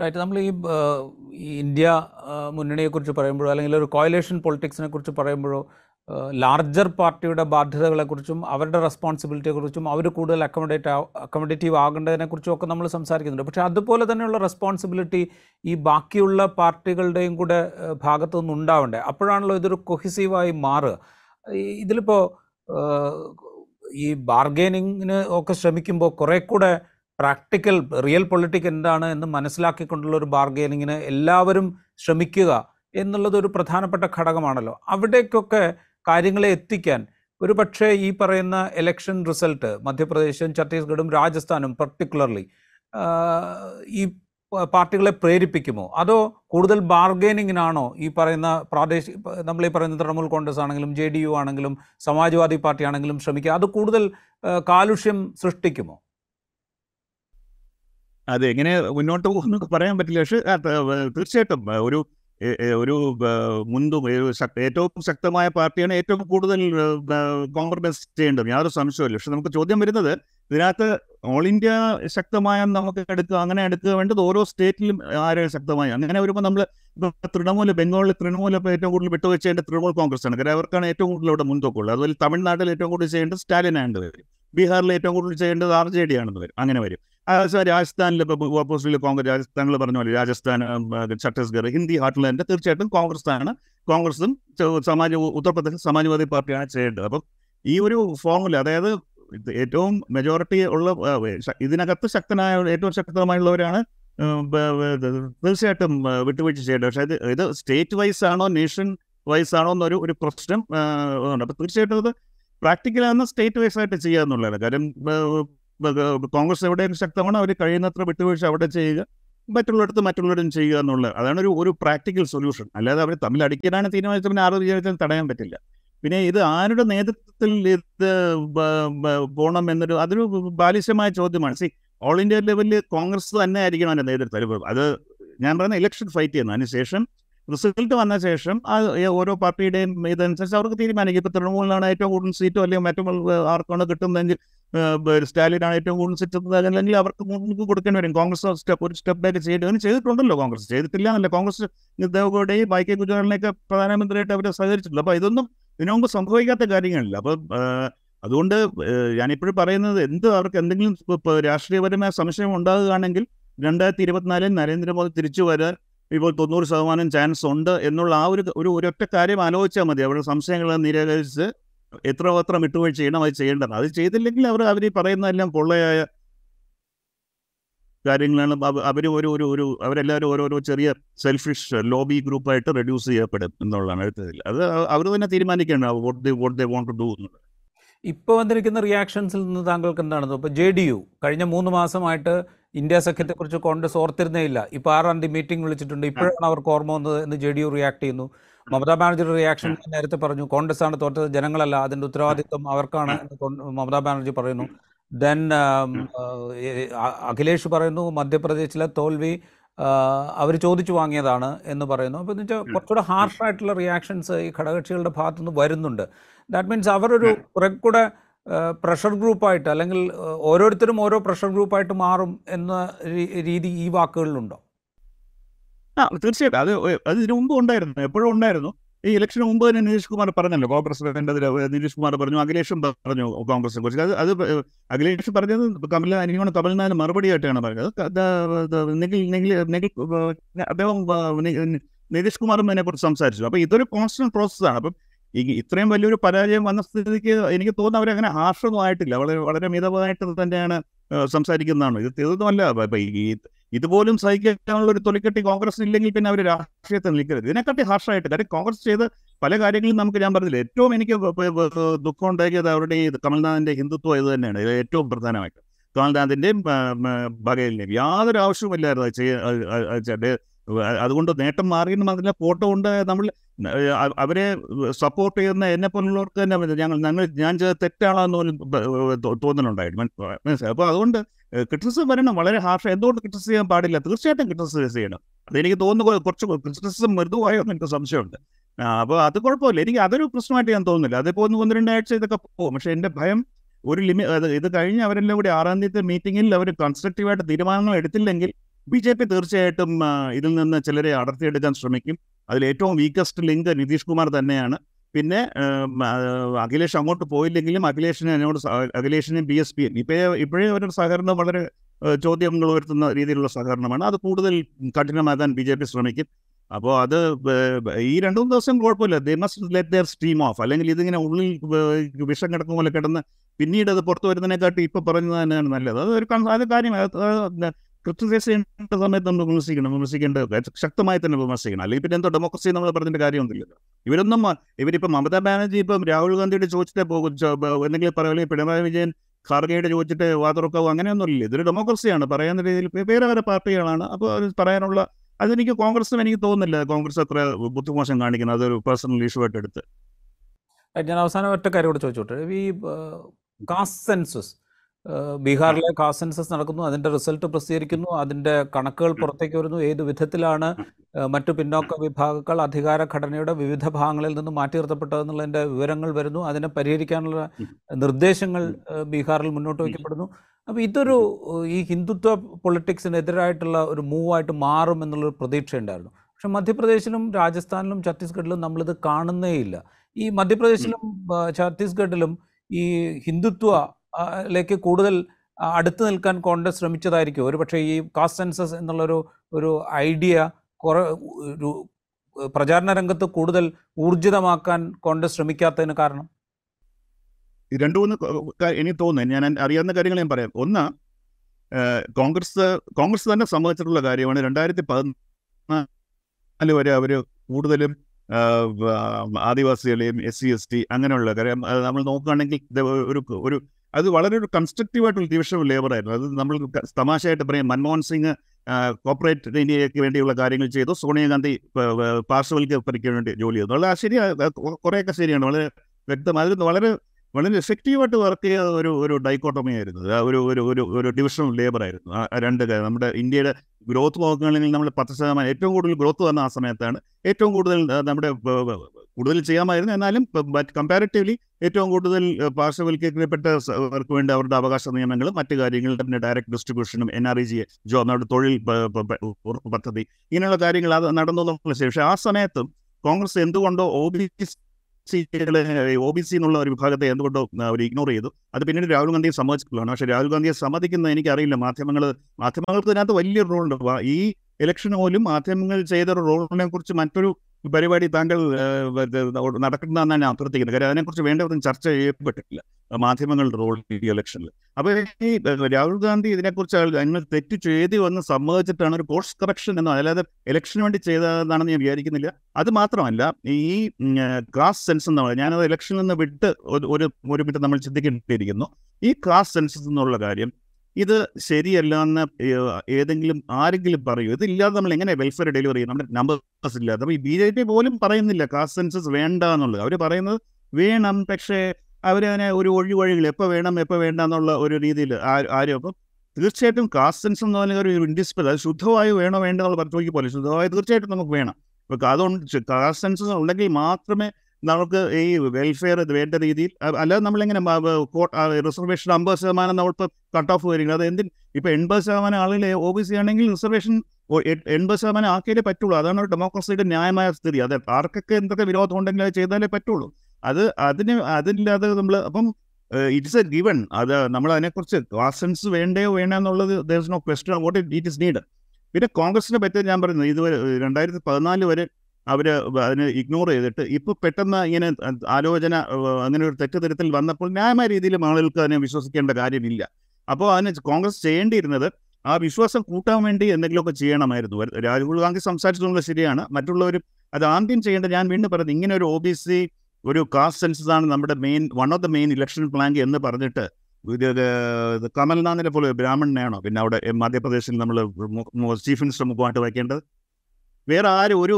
റൈറ്റ് നമ്മൾ ഈ ഇന്ത്യ മുന്നണിയെക്കുറിച്ച് പറയുമ്പോഴോ അല്ലെങ്കിൽ ഒരു കോയലേഷൻ പൊളിറ്റിക്സിനെ കുറിച്ച് പറയുമ്പോഴോ ലാർജർ പാർട്ടിയുടെ ബാധ്യതകളെക്കുറിച്ചും അവരുടെ റെസ്പോൺസിബിലിറ്റിയെക്കുറിച്ചും അവർ കൂടുതൽ അക്കോമഡേറ്റ് അക്കോമഡേറ്റീവ് ആകേണ്ടതിനെക്കുറിച്ചും ഒക്കെ നമ്മൾ സംസാരിക്കുന്നുണ്ട്. പക്ഷേ അതുപോലെ തന്നെയുള്ള റെസ്പോൺസിബിലിറ്റി ഈ ബാക്കിയുള്ള പാർട്ടികളുടെയും കൂടെ ഭാഗത്തു നിന്ന് ഉണ്ടാവണ്ടേ അപ്പോഴാണല്ലോ ഇതൊരു കൊഹിസീവായി മാറുക. ഇതിലിപ്പോൾ ഈ ബാർഗെയിനിങ്ങിന് ഒക്കെ ശ്രമിക്കുമ്പോൾ കുറേ കൂടെ പ്രാക്ടിക്കൽ റിയൽ പൊളിറ്റിക് എന്താണ് എന്ന് മനസ്സിലാക്കിക്കൊണ്ടുള്ള ഒരു ബാർഗെയിനിങ്ങിന് എല്ലാവരും ശ്രമിക്കുക എന്നുള്ളത് ഒരു പ്രധാനപ്പെട്ട ഘടകമാണല്ലോ. അവിടേക്കൊക്കെ കാര്യങ്ങളെ എത്തിക്കാൻ. ഒരു പക്ഷേ ഈ പറയുന്ന ഇലക്ഷൻ റിസൾട്ട് മധ്യപ്രദേശും ഛത്തീസ്ഗഡും രാജസ്ഥാനും പർട്ടിക്കുലർലി ഈ പാർട്ടികളെ പ്രേരിപ്പിക്കുമോ? അതോ കൂടുതൽ ബാർഗെയിനിങ്ങിനാണോ ഈ പറയുന്ന പ്രാദേശിക നമ്മൾ ഈ പറയുന്ന തൃണമൂൽ കോൺഗ്രസ് ആണെങ്കിലും ജെ ഡി യു ആണെങ്കിലും സമാജ്വാദി പാർട്ടി ആണെങ്കിലും ശ്രമിക്കുക. അത് കൂടുതൽ കാലുഷ്യം സൃഷ്ടിക്കുമോ? അത് എങ്ങനെ മുന്നോട്ട് പറയാൻ പറ്റില്ല. പക്ഷേ തീർച്ചയായിട്ടും ഒരു ഒരു മുൻപും ഏറ്റവും ശക്തമായ പാർട്ടിയാണ് ഏറ്റവും കൂടുതൽ കോംപ്രമൈസ് ചെയ്യേണ്ടത്. യാതൊരു സംശയമില്ല പക്ഷെ നമുക്ക് ചോദ്യം വരുന്നത് ഇതിനകത്ത് ഓൾ ഇന്ത്യ ശക്തമായ നമുക്ക് എടുക്കുക അങ്ങനെ എടുക്കുക വേണ്ടത് ഓരോ സ്റ്റേറ്റിലും ആരെ ശക്തമായി? അങ്ങനെ വരുമ്പോൾ നമ്മൾ ഇപ്പോൾ തൃണമൂൽ ബംഗാളിൽ തൃണമൂല ഏറ്റവും കൂടുതൽ വിട്ടുവീഴ്ച ചെയ്യേണ്ടത് തൃണമൂൽ കോൺഗ്രസ് ആണ്. കാര്യം അവർക്കാണ് ഏറ്റവും കൂടുതൽ ഇവിടെ മുൻതൂക്കമുള്ളത്. അതുപോലെ തമിഴ്നാട്ടിൽ ഏറ്റവും കൂടുതൽ ചെയ്യേണ്ടത് സ്റ്റാലിൻ ആണെന്ന് വരും. ബീഹാറിൽ ഏറ്റവും കൂടുതൽ ചെയ്യേണ്ടത് ആർ ജെ ഡി ആണെന്ന് വരും. അങ്ങനെ വരും. രാജസ്ഥാനിൽ ഇപ്പോൾ ഓപ്പോസിറ്റിൽ കോൺഗ്രസ് രാജസ്ഥാനിൽ പറഞ്ഞ പോലെ രാജസ്ഥാൻ ഛത്തീസ്ഗഡ് ഹിന്ദി ഹാർട്ട്ലാൻഡ് തീർച്ചയായിട്ടും കോൺഗ്രസ് ആണ് കോൺഗ്രസും സമാജ ഉത്തർപ്രദേശ് സമാജ്വാദി പാർട്ടിയാണ് ചെയ്യേണ്ടത്. അപ്പം ഈ ഒരു ഫോർമുല അതായത് ഏറ്റവും മെജോറിറ്റി ഉള്ള ഇതിനകത്ത് ശക്തനായ ഏറ്റവും ശക്തമായുള്ളവരാണ് തീർച്ചയായിട്ടും വിട്ടുവീഴ്ച ചെയ്യേണ്ടത്. പക്ഷേ ഇത് ഇത് സ്റ്റേറ്റ് വൈസ് ആണോ നേഷൻ വൈസ് ആണോ എന്നൊരു ഒരു പ്രശ്നം ഉണ്ട്. അപ്പം തീർച്ചയായിട്ടും ഇത് പ്രാക്ടിക്കലാണെന്ന് സ്റ്റേറ്റ് വൈസ് ആയിട്ട് ചെയ്യുക കാര്യം കോൺഗ്രസ് എവിടെ ശക്തമാണ് അവർ കഴിയുന്നത്ര വിട്ടുവീഴ്ച അവിടെ ചെയ്യുക മറ്റുള്ളിടത്ത് മറ്റുള്ളവരും ചെയ്യുക എന്നുള്ളത്. അതാണ് ഒരു ഒരു പ്രാക്ടിക്കൽ സൊല്യൂഷൻ. അല്ലാതെ അവർ തമ്മിൽ അടിക്കാനാണ് തീരുമാനിച്ചത് പിന്നെ ആറ് വിചാരിച്ചാൽ തടയാൻ പറ്റില്ല. പിന്നെ ഇത് ആരുടെ നേതൃത്വത്തിൽ ഇത് പോകണം എന്നൊരു അതൊരു ബാലിശമായ ചോദ്യമാണ്. സി ഓൾ ഇന്ത്യ ലെവലിൽ കോൺഗ്രസ് തന്നെ ആയിരിക്കണം അതിന്റെ നേതൃത്വം. അത് ഞാൻ പറയുന്ന ഇലക്ഷൻ ഫൈറ്റ് ചെയ്യുന്നു. അതിനുശേഷം റിസൾട്ട് വന്ന ശേഷം ഓരോ പാർട്ടിയുടെയും ഇതനുസരിച്ച് അവർക്ക് തീരുമാനിക്കും. ഇപ്പോൾ തൃണമൂലിനാണ് ഏറ്റവും കൂടുതൽ സീറ്റോ അല്ലെങ്കിൽ മറ്റു ആർക്കാണ് കിട്ടുന്നതെങ്കിൽ സ്റ്റാലിനാണ് ഏറ്റവും കൂടുതൽ സീറ്റ് അല്ലെങ്കിൽ അവർക്ക് മുൻകൂർ കൊടുക്കേണ്ടി വരും. കോൺഗ്രസ് സ്റ്റെപ്പ് ഒരു സ്റ്റെപ്പ് ബാക്ക് ചെയ്യേണ്ടി വരും ചെയ്തിട്ടുണ്ടല്ലോ കോൺഗ്രസ്. ചെയ്തിട്ടില്ല എന്നല്ല കോൺഗ്രസ് ദേവഗൌഡയും വൈ കെ ഗുജറാളിനെയൊക്കെ പ്രധാനമന്ത്രിയായിട്ട് അവർ സഹകരിച്ചിട്ടുണ്ട്. അപ്പോൾ ഇതൊന്നും ഇതിനു സംഭവിക്കാത്ത കാര്യങ്ങളില്ല. അപ്പം അതുകൊണ്ട് ഞാനിപ്പോഴും പറയുന്നത് എന്ത് അവർക്ക് എന്തെങ്കിലും രാഷ്ട്രീയപരമായ സംശയം ഉണ്ടാകുകയാണെങ്കിൽ രണ്ടായിരത്തി ഇരുപത്തിനാലിൽ നരേന്ദ്രമോദി തിരിച്ചു വരാൻ ഇപ്പോൾ തൊണ്ണൂറ് ശതമാനം ചാൻസ് ഉണ്ട് എന്നുള്ള ആ ഒരു ഒരു ഒരൊറ്റ കാര്യം ആലോചിച്ചാൽ മതി. അവരുടെ സംശയങ്ങൾ നിരാകരിച്ച് എത്ര മാത്രം വിട്ടുവീഴ്ച ചെയ്യണം അത് ചെയ്യേണ്ടത്. അത് ചെയ്തില്ലെങ്കിൽ അവർ അവർ പറയുന്നതെല്ലാം പൊള്ളയായ കാര്യങ്ങളാണ്. അവർ ഒരു ഒരു ഒരു അവരെല്ലാവരും ഓരോരോ ചെറിയ സെൽഫിഷ് ലോബി ഗ്രൂപ്പായിട്ട് റെഡ്യൂസ് ചെയ്യപ്പെടും എന്നുള്ളതാണ് അടുത്തതിൽ. അത് അവർ തന്നെ തീരുമാനിക്കേണ്ട what they what they want to do എന്നുള്ളത്. ഇപ്പോൾ വന്നിരിക്കുന്ന റിയാക്ഷൻസിൽ നിന്ന് താങ്കൾക്ക് എന്താണ് ഇപ്പോൾ ജെ ഡി യു കഴിഞ്ഞ മൂന്ന് മാസമായിട്ട് ഇന്ത്യ സഖ്യത്തെക്കുറിച്ച് കോൺഗ്രസ് ഓർത്തിരുന്നേ ഇല്ല ഇപ്പോൾ ആറാം തീയതി മീറ്റിംഗ് വിളിച്ചിട്ടുണ്ട്. ഇപ്പോഴാണ് അവർക്ക് ഓർമ്മ വന്നത് എന്ന് ജെ ഡി യു റിയാക്ട് ചെയ്യുന്നു. മമതാ ബാനർജിയുടെ റിയാക്ഷൻ നേരത്തെ പറഞ്ഞു. കോൺഗ്രസ് ആണ് തോറ്റത്. ജനങ്ങളല്ല. അതിന്റെ ഉത്തരവാദിത്വം അവർക്കാണ് എന്ന് മമതാ ബാനർജി പറയുന്നു. ദെൻ അഖിലേഷ് പറയുന്നു മധ്യപ്രദേശിലെ തോൽവി അവർ ചോദിച്ചു വാങ്ങിയതാണ് എന്ന് പറയുന്നു. അപ്പോൾ എന്ന് വെച്ചാൽ കുറച്ചുകൂടെ ഹാർഷായിട്ടുള്ള റിയാക്ഷൻസ് ഈ ഘടകകക്ഷികളുടെ ഭാഗത്തുനിന്ന് വരുന്നുണ്ട്. ദാറ്റ് മീൻസ് അവരൊരു കുറെ കൂടെ പ്രഷർ ഗ്രൂപ്പായിട്ട് അല്ലെങ്കിൽ ഓരോരുത്തരും ഓരോ പ്രഷർ ഗ്രൂപ്പായിട്ട് മാറും എന്ന രീതി ഈ വാക്കുകളിലുണ്ടോ? ആ തീർച്ചയായിട്ടും. അത് അത് ഇതിനു മുമ്പ് ഉണ്ടായിരുന്നു. എപ്പോഴും ഉണ്ടായിരുന്നു. ഈ ഇലക്ഷന് മുമ്പ് തന്നെ നിതീഷ് കുമാർ പറഞ്ഞല്ലോ കോൺഗ്രസ് നിതീഷ് കുമാർ പറഞ്ഞു അഖിലേഷും പറഞ്ഞു കോൺഗ്രസിനെ കുറിച്ച്. അത് അത് അഖിലേഷ് പറഞ്ഞത് കമല എനിക്കാണ് തമിഴ്നാട് മറുപടി ആയിട്ടാണ് പറഞ്ഞത് അദ്ദേഹം നിതീഷ് കുമാറും അതിനെ കുറിച്ച് സംസാരിച്ചു. അപ്പൊ ഇതൊരു കോൺസ്റ്റന്റ് പ്രോസസ്സാണ് അപ്പം ഈ ഇത്രയും വലിയൊരു പരാജയം വന്ന സ്ഥിതിക്ക് എനിക്ക് തോന്നുന്നു അവരങ്ങനെ ആയിട്ടില്ല. വളരെ വളരെ മിതമായിട്ട് തന്നെയാണ് സംസാരിക്കുന്നതാണ്. ഇത് തീർന്നുമല്ല ഇതുപോലും സഹിക്കാനുള്ള ഒരു തൊലിക്കെട്ടി കോൺഗ്രസ് ഇല്ലെങ്കിൽ പിന്നെ അവർ രാഷ്ട്രീയത്തെ നിൽക്കരുത്. ഇതിനെക്കാട്ടി ഹാർഷായിട്ട് കാര്യം കോൺഗ്രസ് ചെയ്ത് പല കാര്യങ്ങളും നമുക്ക് ഞാൻ പറഞ്ഞില്ല. ഏറ്റവും എനിക്ക് ദുഃഖം ഉണ്ടാക്കിയത് അവരുടെ ഈ കമൽനാഥിന്റെ ഹിന്ദുത്വം ഇത് തന്നെയാണ്. ഏറ്റവും പ്രധാനമായിട്ട്. കമൽനാഥിന്റെയും ബഗേലിന്റെയും യാതൊരു ആവശ്യവുമില്ലായിരുന്നു അതുകൊണ്ട് നേട്ടം മാറിയെന്ന് മാത്രമല്ല ഫോട്ടോ കൊണ്ട് നമ്മൾ അവരെ സപ്പോർട്ട് ചെയ്യുന്ന എന്നെ പോലുള്ളവർക്ക് തന്നെ ഞങ്ങൾ ഞങ്ങൾ ഞാൻ ചെയ്ത തെറ്റാണെന്ന് പോലും തോന്നലുണ്ടായിരുന്നു. മനസ്സിലായി? അപ്പോൾ അതുകൊണ്ട് ക്രിറ്റിസിസം വരണം. വളരെ ഹാർഷ് എന്തുകൊണ്ട് ക്രിറ്റിസ് ചെയ്യാൻ പാടില്ല? തീർച്ചയായിട്ടും ക്രിറ്റിസൈസ് ചെയ്യണം. അതെനിക്ക് തോന്നുന്നു കുറച്ച് ക്രിറ്റിസിസം മൃദുവായോ എനിക്ക് സംശയമുണ്ട്. അപ്പോൾ അത് കുഴപ്പമില്ല. എനിക്ക് അതൊരു പ്രശ്നമായിട്ട് ഞാൻ തോന്നുന്നില്ല. അതിപ്പോൾ ഒന്ന് ഒന്ന് രണ്ടാഴ്ച ഇതൊക്കെ പോകും. പക്ഷെ എന്റെ ഭയം ഒരു ലിമി ഇത് കഴിഞ്ഞ് അവരെല്ലാം കൂടി ആറാം തീയതി മീറ്റിങ്ങിൽ അവർ കൺസ്ട്രക്റ്റീവായിട്ട് തീരുമാനങ്ങൾ എടുത്തില്ലെങ്കിൽ ബി ജെ പി തീർച്ചയായിട്ടും ഇതിൽ നിന്ന് ചിലരെ അടർത്തിയെടുക്കാൻ ശ്രമിക്കും. അതിൽ ഏറ്റവും വീക്കസ്റ്റ് ലിങ്ക് നിതീഷ് കുമാർ തന്നെയാണ്. പിന്നെ അഖിലേഷ് അങ്ങോട്ട് പോയില്ലെങ്കിലും അഖിലേഷിനെ എന്നോട് അഖിലേഷിനെയും അഖിലേഷിനും ബി എസ് പി ഇപ്പോഴേ ഇപ്പോഴേ അവരുടെ സഹകരണം വളരെ ചോദ്യങ്ങൾ ഉയർത്തുന്ന രീതിയിലുള്ള സഹകരണമാണ്. അത് കൂടുതൽ കഠിനമാക്കാൻ ബി ജെ പി ശ്രമിക്കും. അപ്പോൾ അത് ഈ രണ്ടു മൂന്ന് ദിവസം കുഴപ്പമില്ല. They must let their stream off അല്ലെങ്കിൽ ഇതിങ്ങനെ ഉള്ളിൽ വിഷം കിടക്കും പോലെ കിടന്ന് പിന്നീട് അത് പുറത്തു വരുന്നതിനെക്കാട്ടി ഇപ്പോൾ പറഞ്ഞത് തന്നെയാണ് നല്ലത്. അതൊരു ഒരു കാര്യം കൃത്യദേശ സമയത്ത് നമ്മൾ വിമർശിക്കണം വിമർശിക്കേണ്ട ശക്തമായി തന്നെ വിമർശിക്കണം. അല്ലെങ്കിൽ പിന്നെ എന്തോ ഡെമോക്രസി നമ്മൾ പറഞ്ഞിട്ട് കാര്യമൊന്നുമില്ലല്ലോ ഇവരൊന്നും ഇവരിപ്പം മമതാ ബാനർജി ഇപ്പം രാഹുൽ ഗാന്ധിയുടെ ചോദിച്ചിട്ടേ പോകും. എന്തെങ്കിലും പറയുക പിണറായി വിജയൻ ഖാർഗെയുടെ ചോദിച്ചിട്ട് വാതുറക്കാവും? അങ്ങനെയൊന്നുമില്ല. ഇതൊരു ഡെമോക്രസിയാണ് പറയുന്ന രീതിയിൽ വേറെ വേറെ പാർട്ടികളാണ്. അപ്പോൾ അത് പറയാനുള്ള അതെനിക്ക് കോൺഗ്രസും എനിക്ക് തോന്നുന്നില്ല. കോൺഗ്രസ് അത്ര ബുദ്ധിമോശം കാണിക്കുന്നത്. അതൊരു പേഴ്സണൽ ഇഷ്യൂ ആയിട്ട് എടുത്ത്. ഞാൻ അവസാനം ഒറ്റ കാര്യം കൂടെ ചോദിച്ചോട്ടെ. ഈ കാസ്റ്റ് സെൻസസ് ബീഹാറിലെ കാസ്റ്റ് സെൻസസ് നടക്കുന്നു അതിന്റെ റിസൾട്ട് പ്രസിദ്ധീകരിക്കുന്നു അതിന്റെ കണക്കുകൾ പുറത്തേക്ക് വരുന്നു. ഏത് വിധത്തിലാണ് മറ്റു പിന്നോക്ക വിഭാഗങ്ങൾ അധികാര ഘടനയുടെ വിവിധ ഭാഗങ്ങളിൽ നിന്ന് മാറ്റി നിർത്തപ്പെട്ടതെന്നുള്ളതിന്റെ വിവരങ്ങൾ വരുന്നു. അതിനെ പരിഹരിക്കാനുള്ള നിർദ്ദേശങ്ങൾ ബീഹാറിൽ മുന്നോട്ട് വയ്ക്കപ്പെടുന്നു. അപ്പോൾ ഇതൊരു ഈ ഹിന്ദുത്വ പൊളിറ്റിക്സിനെതിരായിട്ടുള്ള ഒരു മൂവായിട്ട് മാറും എന്നുള്ളൊരു പ്രതീക്ഷയുണ്ടായിരുന്നു. പക്ഷെ മധ്യപ്രദേശിലും രാജസ്ഥാനിലും ഛത്തീസ്ഗഡിലും നമ്മളിത് കാണുന്നേയില്ല. ഈ മധ്യപ്രദേശിലും ഛത്തീസ്ഗഡിലും ഈ ഹിന്ദുത്വ ലേക്ക് കൂടുതൽ അടുത്ത് നിൽക്കാൻ കോൺഗ്രസ് ശ്രമിച്ചതായിരിക്കും. ഒരു പക്ഷേ ഈ കാസ്റ്റ് സെൻസസ് എന്നുള്ളൊരു ഒരു ഐഡിയ കുറ ഒരു പ്രചാരണ രംഗത്ത് കൂടുതൽ ഊർജിതമാക്കാൻ കോൺഗ്രസ് ശ്രമിക്കാത്തതിന് കാരണം? രണ്ടു മൂന്ന് എനിക്ക് തോന്നുന്നു. ഞാൻ അറിയാവുന്ന കാര്യങ്ങൾ ഞാൻ പറയാം. ഒന്ന് കോൺഗ്രസ് കോൺഗ്രസ് തന്നെ സമ്മതിച്ചിട്ടുള്ള കാര്യമാണ് രണ്ടായിരത്തി പതിനാല് വരെ അവർ കൂടുതലും ആദിവാസികളെയും എസ് സി എസ് ടി അങ്ങനെയുള്ള കാര്യം നമ്മൾ നോക്കുകയാണെങ്കിൽ ഒരു ഒരു അത് വളരെ ഒരു കൺസ്ട്രക്റ്റീവായിട്ടുള്ള ഡിവിഷൻ ഓഫ് ലേബർ ആയിരുന്നു. അത് നമ്മൾ തമാശയായിട്ട് പറയാം. മൻമോഹൻ സിംഗ് കോർപ്പറേറ്റ് ഇന്ത്യയ്ക്ക് വേണ്ടിയുള്ള കാര്യങ്ങൾ ചെയ്തു. സോണിയാഗാന്ധി പാർശ്വവൽക്കരിക്കാൻ വേണ്ടി ജോലി ചെയ്തു. വളരെ ശരി കുറേയൊക്കെ ശരിയാണ്. വളരെ വ്യക്തം അതിൽ വളരെ വളരെ എഫക്റ്റീവായിട്ട് വർക്ക് ചെയ്ത ഒരു ഒരു ഡൈക്കോട്ടമി ആയിരുന്നു. ഒരു ഒരു ഒരു ഒരു ഡിവിഷൻ ഓഫ് ലേബർ ആയിരുന്നു. ആ രണ്ട് നമ്മുടെ ഇന്ത്യയുടെ ഗ്രോത്ത് നോക്കുകയാണെങ്കിൽ നമ്മൾ പത്ത് ശതമാനം ഏറ്റവും കൂടുതൽ ഗ്രോത്ത് വന്ന ആ സമയത്താണ് ഏറ്റവും കൂടുതൽ നമ്മുടെ കൂടുതൽ ചെയ്യാമായിരുന്നു. എന്നാലും കമ്പാരിറ്റീവ്ലി ഏറ്റവും കൂടുതൽ പാർശ്വവൽക്കരിക്കപ്പെട്ടവർക്ക് വേണ്ടി അവരുടെ അവകാശ നിയമങ്ങളും മറ്റു കാര്യങ്ങളും പിന്നെ ഡയറക്ട് ഡിസ്ട്രിബ്യൂഷനും എൻ ആർ ഇ ജി ജോ നമ്മുടെ തൊഴിൽ പദ്ധതി ഇങ്ങനെയുള്ള കാര്യങ്ങൾ അത് നടന്നു പക്ഷേ ആ സമയത്തും കോൺഗ്രസ് എന്തുകൊണ്ടോ ഒ ബി സികളെ ഒ ബി സി എന്നുള്ള ഒരു വിഭാഗത്തെ എന്തുകൊണ്ടോ അവർ ഇഗ്നോർ ചെയ്തു. അത് പിന്നീട് രാഹുൽ ഗാന്ധിയെ സമ്മതിച്ചിട്ടുള്ളതാണ്. പക്ഷേ രാഹുൽ ഗാന്ധിയെ സമ്മതിക്കുന്നത് എനിക്കറിയില്ല. മാധ്യമങ്ങൾ മാധ്യമങ്ങൾക്ക് ഇതിനകത്ത് വലിയൊരു റോളുണ്ട്. ഈ ഇലക്ഷൻ പോലും മാധ്യമങ്ങൾ ചെയ്ത റോളിനെ കുറിച്ച് മറ്റൊരു പരിപാടി താങ്കൾ നടക്കുന്നതാണ് ഞാൻ അഭ്യർത്ഥിക്കുന്നത് കാര്യം അതിനെക്കുറിച്ച് വേണ്ടവരും ചർച്ച ചെയ്യപ്പെട്ടിട്ടില്ല. മാധ്യമങ്ങളുടെ റോൾ ഈ ഇലക്ഷനിൽ അപ്പോൾ ഈ രാഹുൽ ഗാന്ധി ഇതിനെക്കുറിച്ച് അതിന് തെറ്റ് ചെയ്തു എന്ന് സമ്മതിച്ചിട്ടാണ് ഒരു കോഴ്സ് കറക്ഷൻ എന്നോ അല്ലാതെ ഇലക്ഷന് വേണ്ടി ചെയ്തതാണെന്ന് ഞാൻ വിചാരിക്കുന്നില്ല. അത് മാത്രമല്ല ഈ ക്ലാസ് സെൻസ് എന്ന് പറയുന്നത് ഞാനത് ഇലക്ഷനിൽ നിന്ന് വിട്ട് ഒരു ഒരു മിനിറ്റ് നമ്മൾ ചിന്തിക്കേണ്ടിയിരിക്കുന്നു. ഈ ക്ലാസ് സെൻസസ് എന്നുള്ള കാര്യം ഇത് ശരിയല്ല എന്ന് ഏതെങ്കിലും ആരെങ്കിലും പറയൂ. ഇതില്ലാതെ നമ്മൾ എങ്ങനെ വെൽഫെയർ ഡെലിവറി ചെയ്യും? നമ്മുടെ നമ്പേഴ്സ് ഇല്ലാതെ. അപ്പോൾ ഈ ബി ജെ പി പോലും പറയുന്നില്ല കാസ്റ്റ് സെൻസസ് വേണ്ട എന്നുള്ളത് അവർ പറയുന്നത് വേണം പക്ഷേ അവരതിനെ ഒരു ഒഴിവഴികൾ എപ്പോൾ വേണം എപ്പോൾ വേണ്ട എന്നുള്ള ഒരു രീതിയിൽ ആരും അപ്പം തീർച്ചയായിട്ടും കാസ്റ്റ് സെൻസ് എന്ന് പറഞ്ഞ ഒരു ഇൻഡിസ്പെൽ അത് ശുദ്ധമായി വേണോ വേണ്ട എന്നുള്ള പറ്റുമെങ്കിൽ പോലെ ശുദ്ധമായി തീർച്ചയായിട്ടും നമുക്ക് വേണം. അപ്പോൾ അതുകൊണ്ട് കാസ്റ്റ് സെൻസസ് ഉണ്ടെങ്കിൽ മാത്രമേ നമുക്ക് ഈ വെൽഫെയർ വേണ്ട രീതിയിൽ അല്ലാതെ നമ്മളിങ്ങനെ റിസർവേഷൻ അമ്പത് ശതമാനം നമ്മളിപ്പോൾ കട്ട് ഓഫ് വരിക അത് എന്തിന്? ഇപ്പോൾ എൺപത് ശതമാനം ആളുകളെ ഒ ബി സി ആണെങ്കിൽ റിസർവേഷൻ എൺപത് ശതമാനം ആക്കിയാലേ പറ്റുള്ളൂ. അതാണ് ഡെമോക്രസിയുടെ ന്യായമായ സ്ഥിതി. അത് ആർക്കൊക്കെ എന്തൊക്കെ വിരോധം ഉണ്ടെങ്കിൽ അത് ചെയ്താലേ പറ്റുള്ളൂ. അത് അതിന് അതില്ലാതെ നമ്മൾ അപ്പം ഇറ്റ്സ് എ ഗിവൺ അത് നമ്മൾ അതിനെക്കുറിച്ച് ക്ലാസൻസ് വേണ്ടയോ വേണോ എന്നുള്ളത് there is no question what it is need പിന്നെ കോൺഗ്രസിനെ പറ്റി ഞാൻ പറയുന്നത് ഇതുവരെ രണ്ടായിരത്തി പതിനാല് വരെ അവർ അതിനെ ഇഗ്നോർ ചെയ്തിട്ട് ഇപ്പോൾ പെട്ടെന്ന് ഇങ്ങനെ ആലോചന അങ്ങനെ ഒരു തെറ്റുതിരുത്തൽ വന്നപ്പോൾ ന്യായമായ രീതിയിൽ ആളുകൾക്ക് അതിനെ വിശ്വസിക്കേണ്ട കാര്യമില്ല. അപ്പോൾ അതിന് കോൺഗ്രസ് ചെയ്യേണ്ടിയിരുന്നത് ആ വിശ്വാസം കൂട്ടാൻ വേണ്ടി എന്തെങ്കിലുമൊക്കെ ചെയ്യണമായിരുന്നു. രാഹുൽ ഗാന്ധി സംസാരിച്ചിട്ടുള്ളത് ശരിയാണ്. മറ്റുള്ളവരും അത് ആദ്യം ചെയ്യേണ്ട ഞാൻ വീണ്ടും പറയുന്നത് ഇങ്ങനെ ഒരു ഒ ബി സി ഒരു കാസ്റ്റ് സെൻസസ് ആണ് നമ്മുടെ main one of the main election plan എന്ന് പറഞ്ഞിട്ട് കമൽനാഥിനെ പോലെ ബ്രാഹ്മണനെയാണോ? പിന്നെ അവിടെ മധ്യപ്രദേശിൽ നമ്മൾ ചീഫ് മിനിസ്റ്റർ മുഖമായിട്ട് വയ്ക്കേണ്ടത്? വേറെ ആരും ഒരു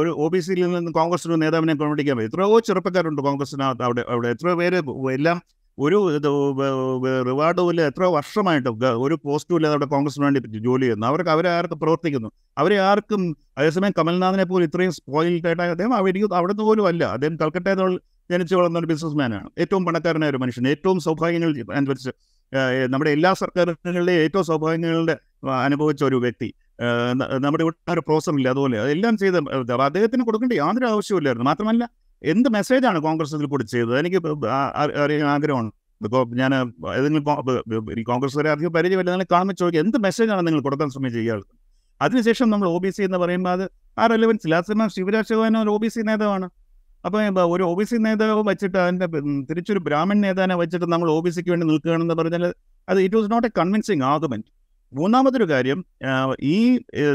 ഒരു ഒ ബി സിയിൽ നിന്ന് കോൺഗ്രസ് ഒരു നേതാവിനെ കൊണ്ടിരിക്കാൻ പറ്റും എത്രയോ ചെറുപ്പക്കാരുണ്ട് കോൺഗ്രസിനകത്ത് അവിടെ അവിടെ എത്രയോ പേര് എല്ലാം ഒരു റിവാർഡും ഇല്ല എത്ര വർഷമായിട്ട് ഒരു പോസ്റ്റും ഇല്ലാതെ അവിടെ കോൺഗ്രസിന് വേണ്ടി ജോലി ചെയ്യുന്നു. അവർക്ക് അവരെ ആർക്ക് പ്രവർത്തിക്കുന്നു? അവരെ ആർക്കും അതേസമയം കമൽനാഥിനെ പോലും ഇത്രയും സ്പോയിൽഡായിട്ട് അദ്ദേഹം അവിടെ അവിടെ നിന്ന് പോലും അല്ല. അദ്ദേഹം കൽക്കട്ടയിൽ ജനിച്ചു വളർന്ന ഒരു ബിസിനസ് മാനാണ് ഏറ്റവും പണക്കാരനായ ഒരു മനുഷ്യൻ. ഏറ്റവും സൗഭാഗ്യങ്ങൾ അനുഭവിച്ച് നമ്മുടെ എല്ലാ സർക്കാരുകളിലെയും ഏറ്റവും സൗഭാഗ്യങ്ങളുടെ അനുഭവിച്ച ഒരു വ്യക്തി. നമ്മുടെ ഇവിടെ ഒരു പ്രോസം ഇല്ല അതുപോലെ അതെല്ലാം ചെയ്ത് അദ്ദേഹത്തിന് കൊടുക്കേണ്ട യാതൊരു ആവശ്യമില്ലായിരുന്നു മാത്രമല്ല എന്ത് മെസ്സേജാണ് കോൺഗ്രസ് ഇതിൽ കൂടി ചെയ്തത്? എനിക്ക് അറിയാൻ ആഗ്രഹമാണ്. ഇപ്പോൾ ഞാൻ ഏതെങ്കിലും കോൺഗ്രസ്സുകാരെ അധികം പരിചയമില്ല നിങ്ങൾ കാണുമ്പോൾ ചോദിക്കുക എന്ത് മെസ്സേജാണ് നിങ്ങൾ കൊടുക്കാൻ ശ്രമിച്ചത് ഇയാൾ അതിനുശേഷം നമ്മൾ ഒ ബി സി എന്ന് പറയുമ്പോൾ അത് ആ റെലവൻസ് ഇല്ല. ലാസ്റ്റ് ശിവരാജ് ചൗഹാൻ ഒരു ഒ ബി സി നേതാവാണ്. അപ്പോൾ ഒരു ഒ ബി സി നേതാവ് വെച്ചിട്ട് അതിന്റെ തിരിച്ചൊരു ബ്രാഹ്മൺ നേതാവിനെ വെച്ചിട്ട് നമ്മൾ ഒ ബി സിക്ക് വേണ്ടി നിൽക്കുകയാണെന്ന് പറഞ്ഞാൽ അത് it was not a convincing argument മൂന്നാമതൊരു കാര്യം ഈ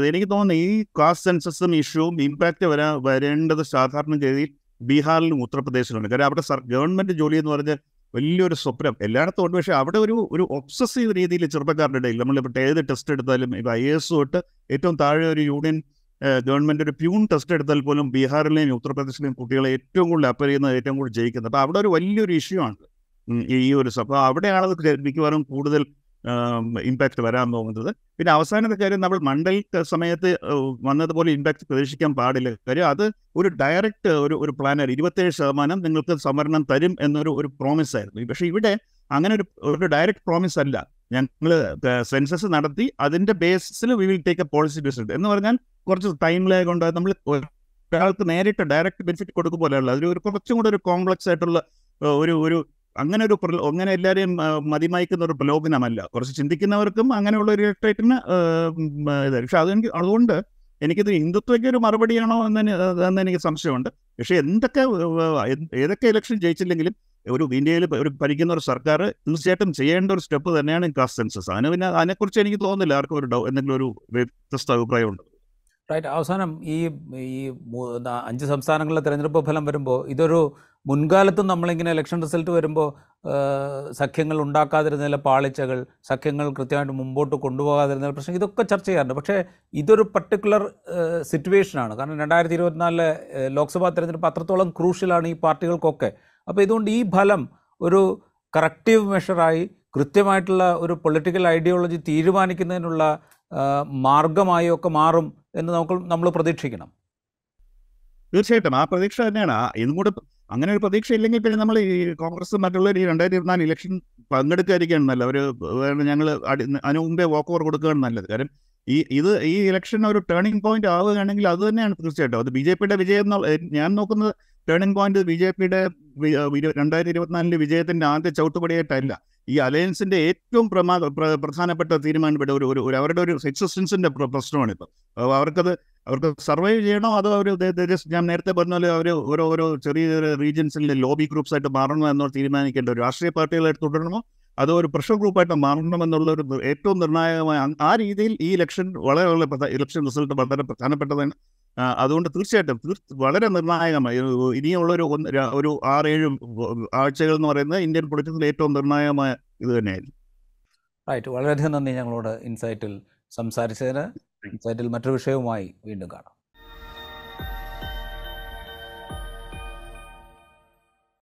എനിക്ക് തോന്നുന്നു ഈ കാസ്റ്റ് സെൻസസും ഇഷ്യൂവും ഇമ്പാക്റ്റ് വരാ വരേണ്ടത് സാധാരണ ഗതിയിൽ ബീഹാറിലും ഉത്തർപ്രദേശിലുണ്ട് കാര്യം അവിടെ സർ ഗവൺമെന്റ് ജോലി എന്ന് പറഞ്ഞാൽ വലിയൊരു സ്വപ്നം. എല്ലായിടത്തും ഉണ്ട്. പക്ഷേ അവിടെ ഒരു ഒരു ഒബ്സസീവ് രീതിയിൽ ചെറുപ്പക്കാരുടെ ഇടയിൽ നമ്മളിപ്പോൾ ഏത് ടെസ്റ്റ് എടുത്താലും ഇപ്പോൾ ഐ എസ് തൊട്ട് ഏറ്റവും താഴെ ഒരു യൂണിയൻ ഗവൺമെന്റ് ഒരു പ്യൂൺ ടെസ്റ്റ് എടുത്താൽ പോലും ബീഹാറിലെയും ഉത്തർപ്രദേശിലെയും കുട്ടികളെ ഏറ്റവും കൂടുതൽ അപ്പർ ചെയ്യുന്നത് ഏറ്റവും കൂടുതൽ ജയിക്കുന്നത്. അപ്പോൾ അവിടെ ഒരു വലിയൊരു ഇഷ്യൂ ആണ് ഈ ഒരു സഭ അവിടെയാണ് മിക്കവാറും കൂടുതൽ ഇമ്പാക്റ്റ് വരാൻ പോകുന്നത്. പിന്നെ അവസാനത്തെ കാര്യം നമ്മൾ മണ്ടൽ സമയത്ത് വന്നതുപോലെ ഇമ്പാക്റ്റ് പ്രതീക്ഷിക്കാൻ പാടില്ല. കാര്യം അത് ഒരു ഡയറക്റ്റ് ഒരു ഒരു പ്ലാനർ ഇരുപത്തേഴ് ശതമാനം നിങ്ങൾക്ക് സംവരണം തരും എന്നൊരു ഒരു പ്രോമിസ് ആയിരുന്നു. പക്ഷേ ഇവിടെ അങ്ങനെ ഒരു ഒരു ഡയറക്റ്റ് പ്രോമിസ് അല്ല. ഞങ്ങൾ സെൻസസ് നടത്തി അതിന്റെ ബേസിൽ we will take a policy decision എന്ന് പറഞ്ഞാൽ കുറച്ച് ടൈം ലാഗ് കൊണ്ട് നമ്മൾ ഒരാൾക്ക് നേരിട്ട് ഡയറക്റ്റ് ബെനിഫിറ്റ് കൊടുക്കുക പോലെയുള്ള അതൊരു ഒരു കുറച്ചും കൂടെ ഒരു കോംപ്ലക്സ് ആയിട്ടുള്ള ഒരു ഒരു അങ്ങനെ ഒരു അങ്ങനെ എല്ലാവരെയും മതിമയക്കുന്ന ഒരു പ്രലോഭനമല്ല. കുറച്ച് ചിന്തിക്കുന്നവർക്കും അങ്ങനെയുള്ള ഒരു ഇലക്ട്രേറ്റിന് ഇത്. പക്ഷെ അതെനിക്ക് അതുകൊണ്ട് എനിക്കിത് ഹിന്ദുത്വയ്ക്ക് ഒരു മറുപടിയാണോ എന്ന് എന്ന് എനിക്ക് സംശയമുണ്ട്. പക്ഷേ എന്തൊക്കെ ഏതൊക്കെ ഇലക്ഷൻ ജയിച്ചില്ലെങ്കിലും ഒരു ഇന്ത്യയിൽ ഒരു ഭരിക്കുന്ന ഒരു സർക്കാർ തീർച്ചയായിട്ടും ചെയ്യേണ്ട ഒരു സ്റ്റെപ്പ് തന്നെയാണ് കാസ്റ്റ് സെൻസസ്. അതിന് പിന്നെ അതിനെക്കുറിച്ച് എനിക്ക് തോന്നുന്നില്ല. ആർക്കും ഒരു എന്തെങ്കിലും ഒരു വ്യത്യസ്ത അഭിപ്രായമുണ്ട്? റൈറ്റ്. അവസാനം ഈ ഈ അഞ്ച് സംസ്ഥാനങ്ങളിലെ തെരഞ്ഞെടുപ്പ് ഫലം വരുമ്പോൾ ഇതൊരു മുൻകാലത്തും നമ്മളിങ്ങനെ ഇലക്ഷൻ റിസൾട്ട് വരുമ്പോൾ സഖ്യങ്ങൾ ഉണ്ടാക്കാതിരുന്നതിലെ പാളിച്ചകൾ സഖ്യങ്ങൾ കൃത്യമായിട്ട് മുമ്പോട്ട് കൊണ്ടുപോകാതിരുന്ന പ്രശ്നം ഇതൊക്കെ ചർച്ച ചെയ്യാറുണ്ട്. പക്ഷേ ഇതൊരു പർട്ടിക്കുലർ സിറ്റുവേഷനാണ് കാരണം രണ്ടായിരത്തി ഇരുപത്തിനാലിലെ ലോക്സഭാ തെരഞ്ഞെടുപ്പ് അത്രത്തോളം ക്രൂഷ്യലാണ് ഈ പാർട്ടികൾക്കൊക്കെ. അപ്പോൾ ഇതുകൊണ്ട് ഈ ഫലം ഒരു കറക്റ്റീവ് മെഷറായി കൃത്യമായിട്ടുള്ള ഒരു പൊളിറ്റിക്കൽ ഐഡിയോളജി തീരുമാനിക്കുന്നതിനുള്ള മാർഗമായി ഒക്കെ മാറും എന്ന് നമുക്ക് നമ്മൾ പ്രതീക്ഷിക്കണം. തീർച്ചയായിട്ടും. ആ പ്രതീക്ഷ തന്നെയാണ്. ഇതും കൂടെ അങ്ങനെ ഒരു പ്രതീക്ഷ ഇല്ലെങ്കിൽ പിന്നെ നമ്മൾ ഈ കോൺഗ്രസ് മറ്റുള്ളവർ ഈ രണ്ടായിരത്തി ഇരുപത്തിനാല് ഇലക്ഷൻ പങ്കെടുക്കാതിരിക്കുകയാണ് നല്ലത് അവർ ഞങ്ങൾ അതിനു മുമ്പേ വോക്ക് ഓവർ കൊടുക്കുകയാണ് നല്ലത്. കാരണം ഈ ഇത് ഈ ഇലക്ഷൻ ഒരു ടേണിംഗ് പോയിന്റ് ആവുകയാണെങ്കിൽ അത് തന്നെയാണ് തീർച്ചയായിട്ടും. അത് ബി ജെ പിയുടെ വിജയം ഞാൻ നോക്കുന്നത് ടേണിംഗ് പോയിന്റ് ബി ജെ പിയുടെ രണ്ടായിരത്തി ഇരുപത്തിനാലിലെ വിജയത്തിന്റെ ആദ്യ ചവിട്ടുപടിയായിട്ടല്ല. ഈ അലയൻസിന്റെ ഏറ്റവും പ്രമാ പ്രധാനപ്പെട്ട തീരുമാനപ്പെട്ട ഒരു ഒരു അവരുടെ ഒരു എക്സിസ്റ്റൻസിന്റെ പ്രശ്നമാണ് ഇപ്പം അവർക്കത് അവർക്ക് സർവൈവ് ചെയ്യണോ അതോ അവർ ഞാൻ നേരത്തെ പറഞ്ഞ പോലെ അവർ ഓരോ ഓരോ ചെറിയ റീജിയൻസിലെ ലോബി ഗ്രൂപ്പ്സ് ആയിട്ട് മാറണോ എന്നോ തീരുമാനിക്കേണ്ട ഒരു രാഷ്ട്രീയ പാർട്ടികളായിട്ട് തുടരണമോ അതോ ഒരു പ്രഷർ ഗ്രൂപ്പായിട്ട് മാറണമെന്നുള്ള ഒരു ഏറ്റവും നിർണായകമായ ആ രീതിയിൽ ഈ ഇലക്ഷൻ വളരെ വളരെ ഇലക്ഷൻ റിസൾട്ട് വളരെ പ്രധാനപ്പെട്ടതാണ്. അതുകൊണ്ട് തീർച്ചയായിട്ടും തീർച്ച- വളരെ നിർണായകമായി. ഇനിയുള്ള ഒരു ഒരു ആറേഴ് ആഴ്ചകൾ എന്ന് പറയുന്നത് ഇന്ത്യൻ പൊളിറ്റിക്സിൽ ഏറ്റവും നിർണായകമായ ഇത് തന്നെയായിരുന്നു റൈറ്റ് വളരെയധികം നന്ദി ഞങ്ങളോട് ഇൻസൈറ്റിൽ സംസാരിച്ചതിന്. ഇൻസൈറ്റിൽ മറ്റൊരു വിഷയവുമായി വീണ്ടും കാണാം.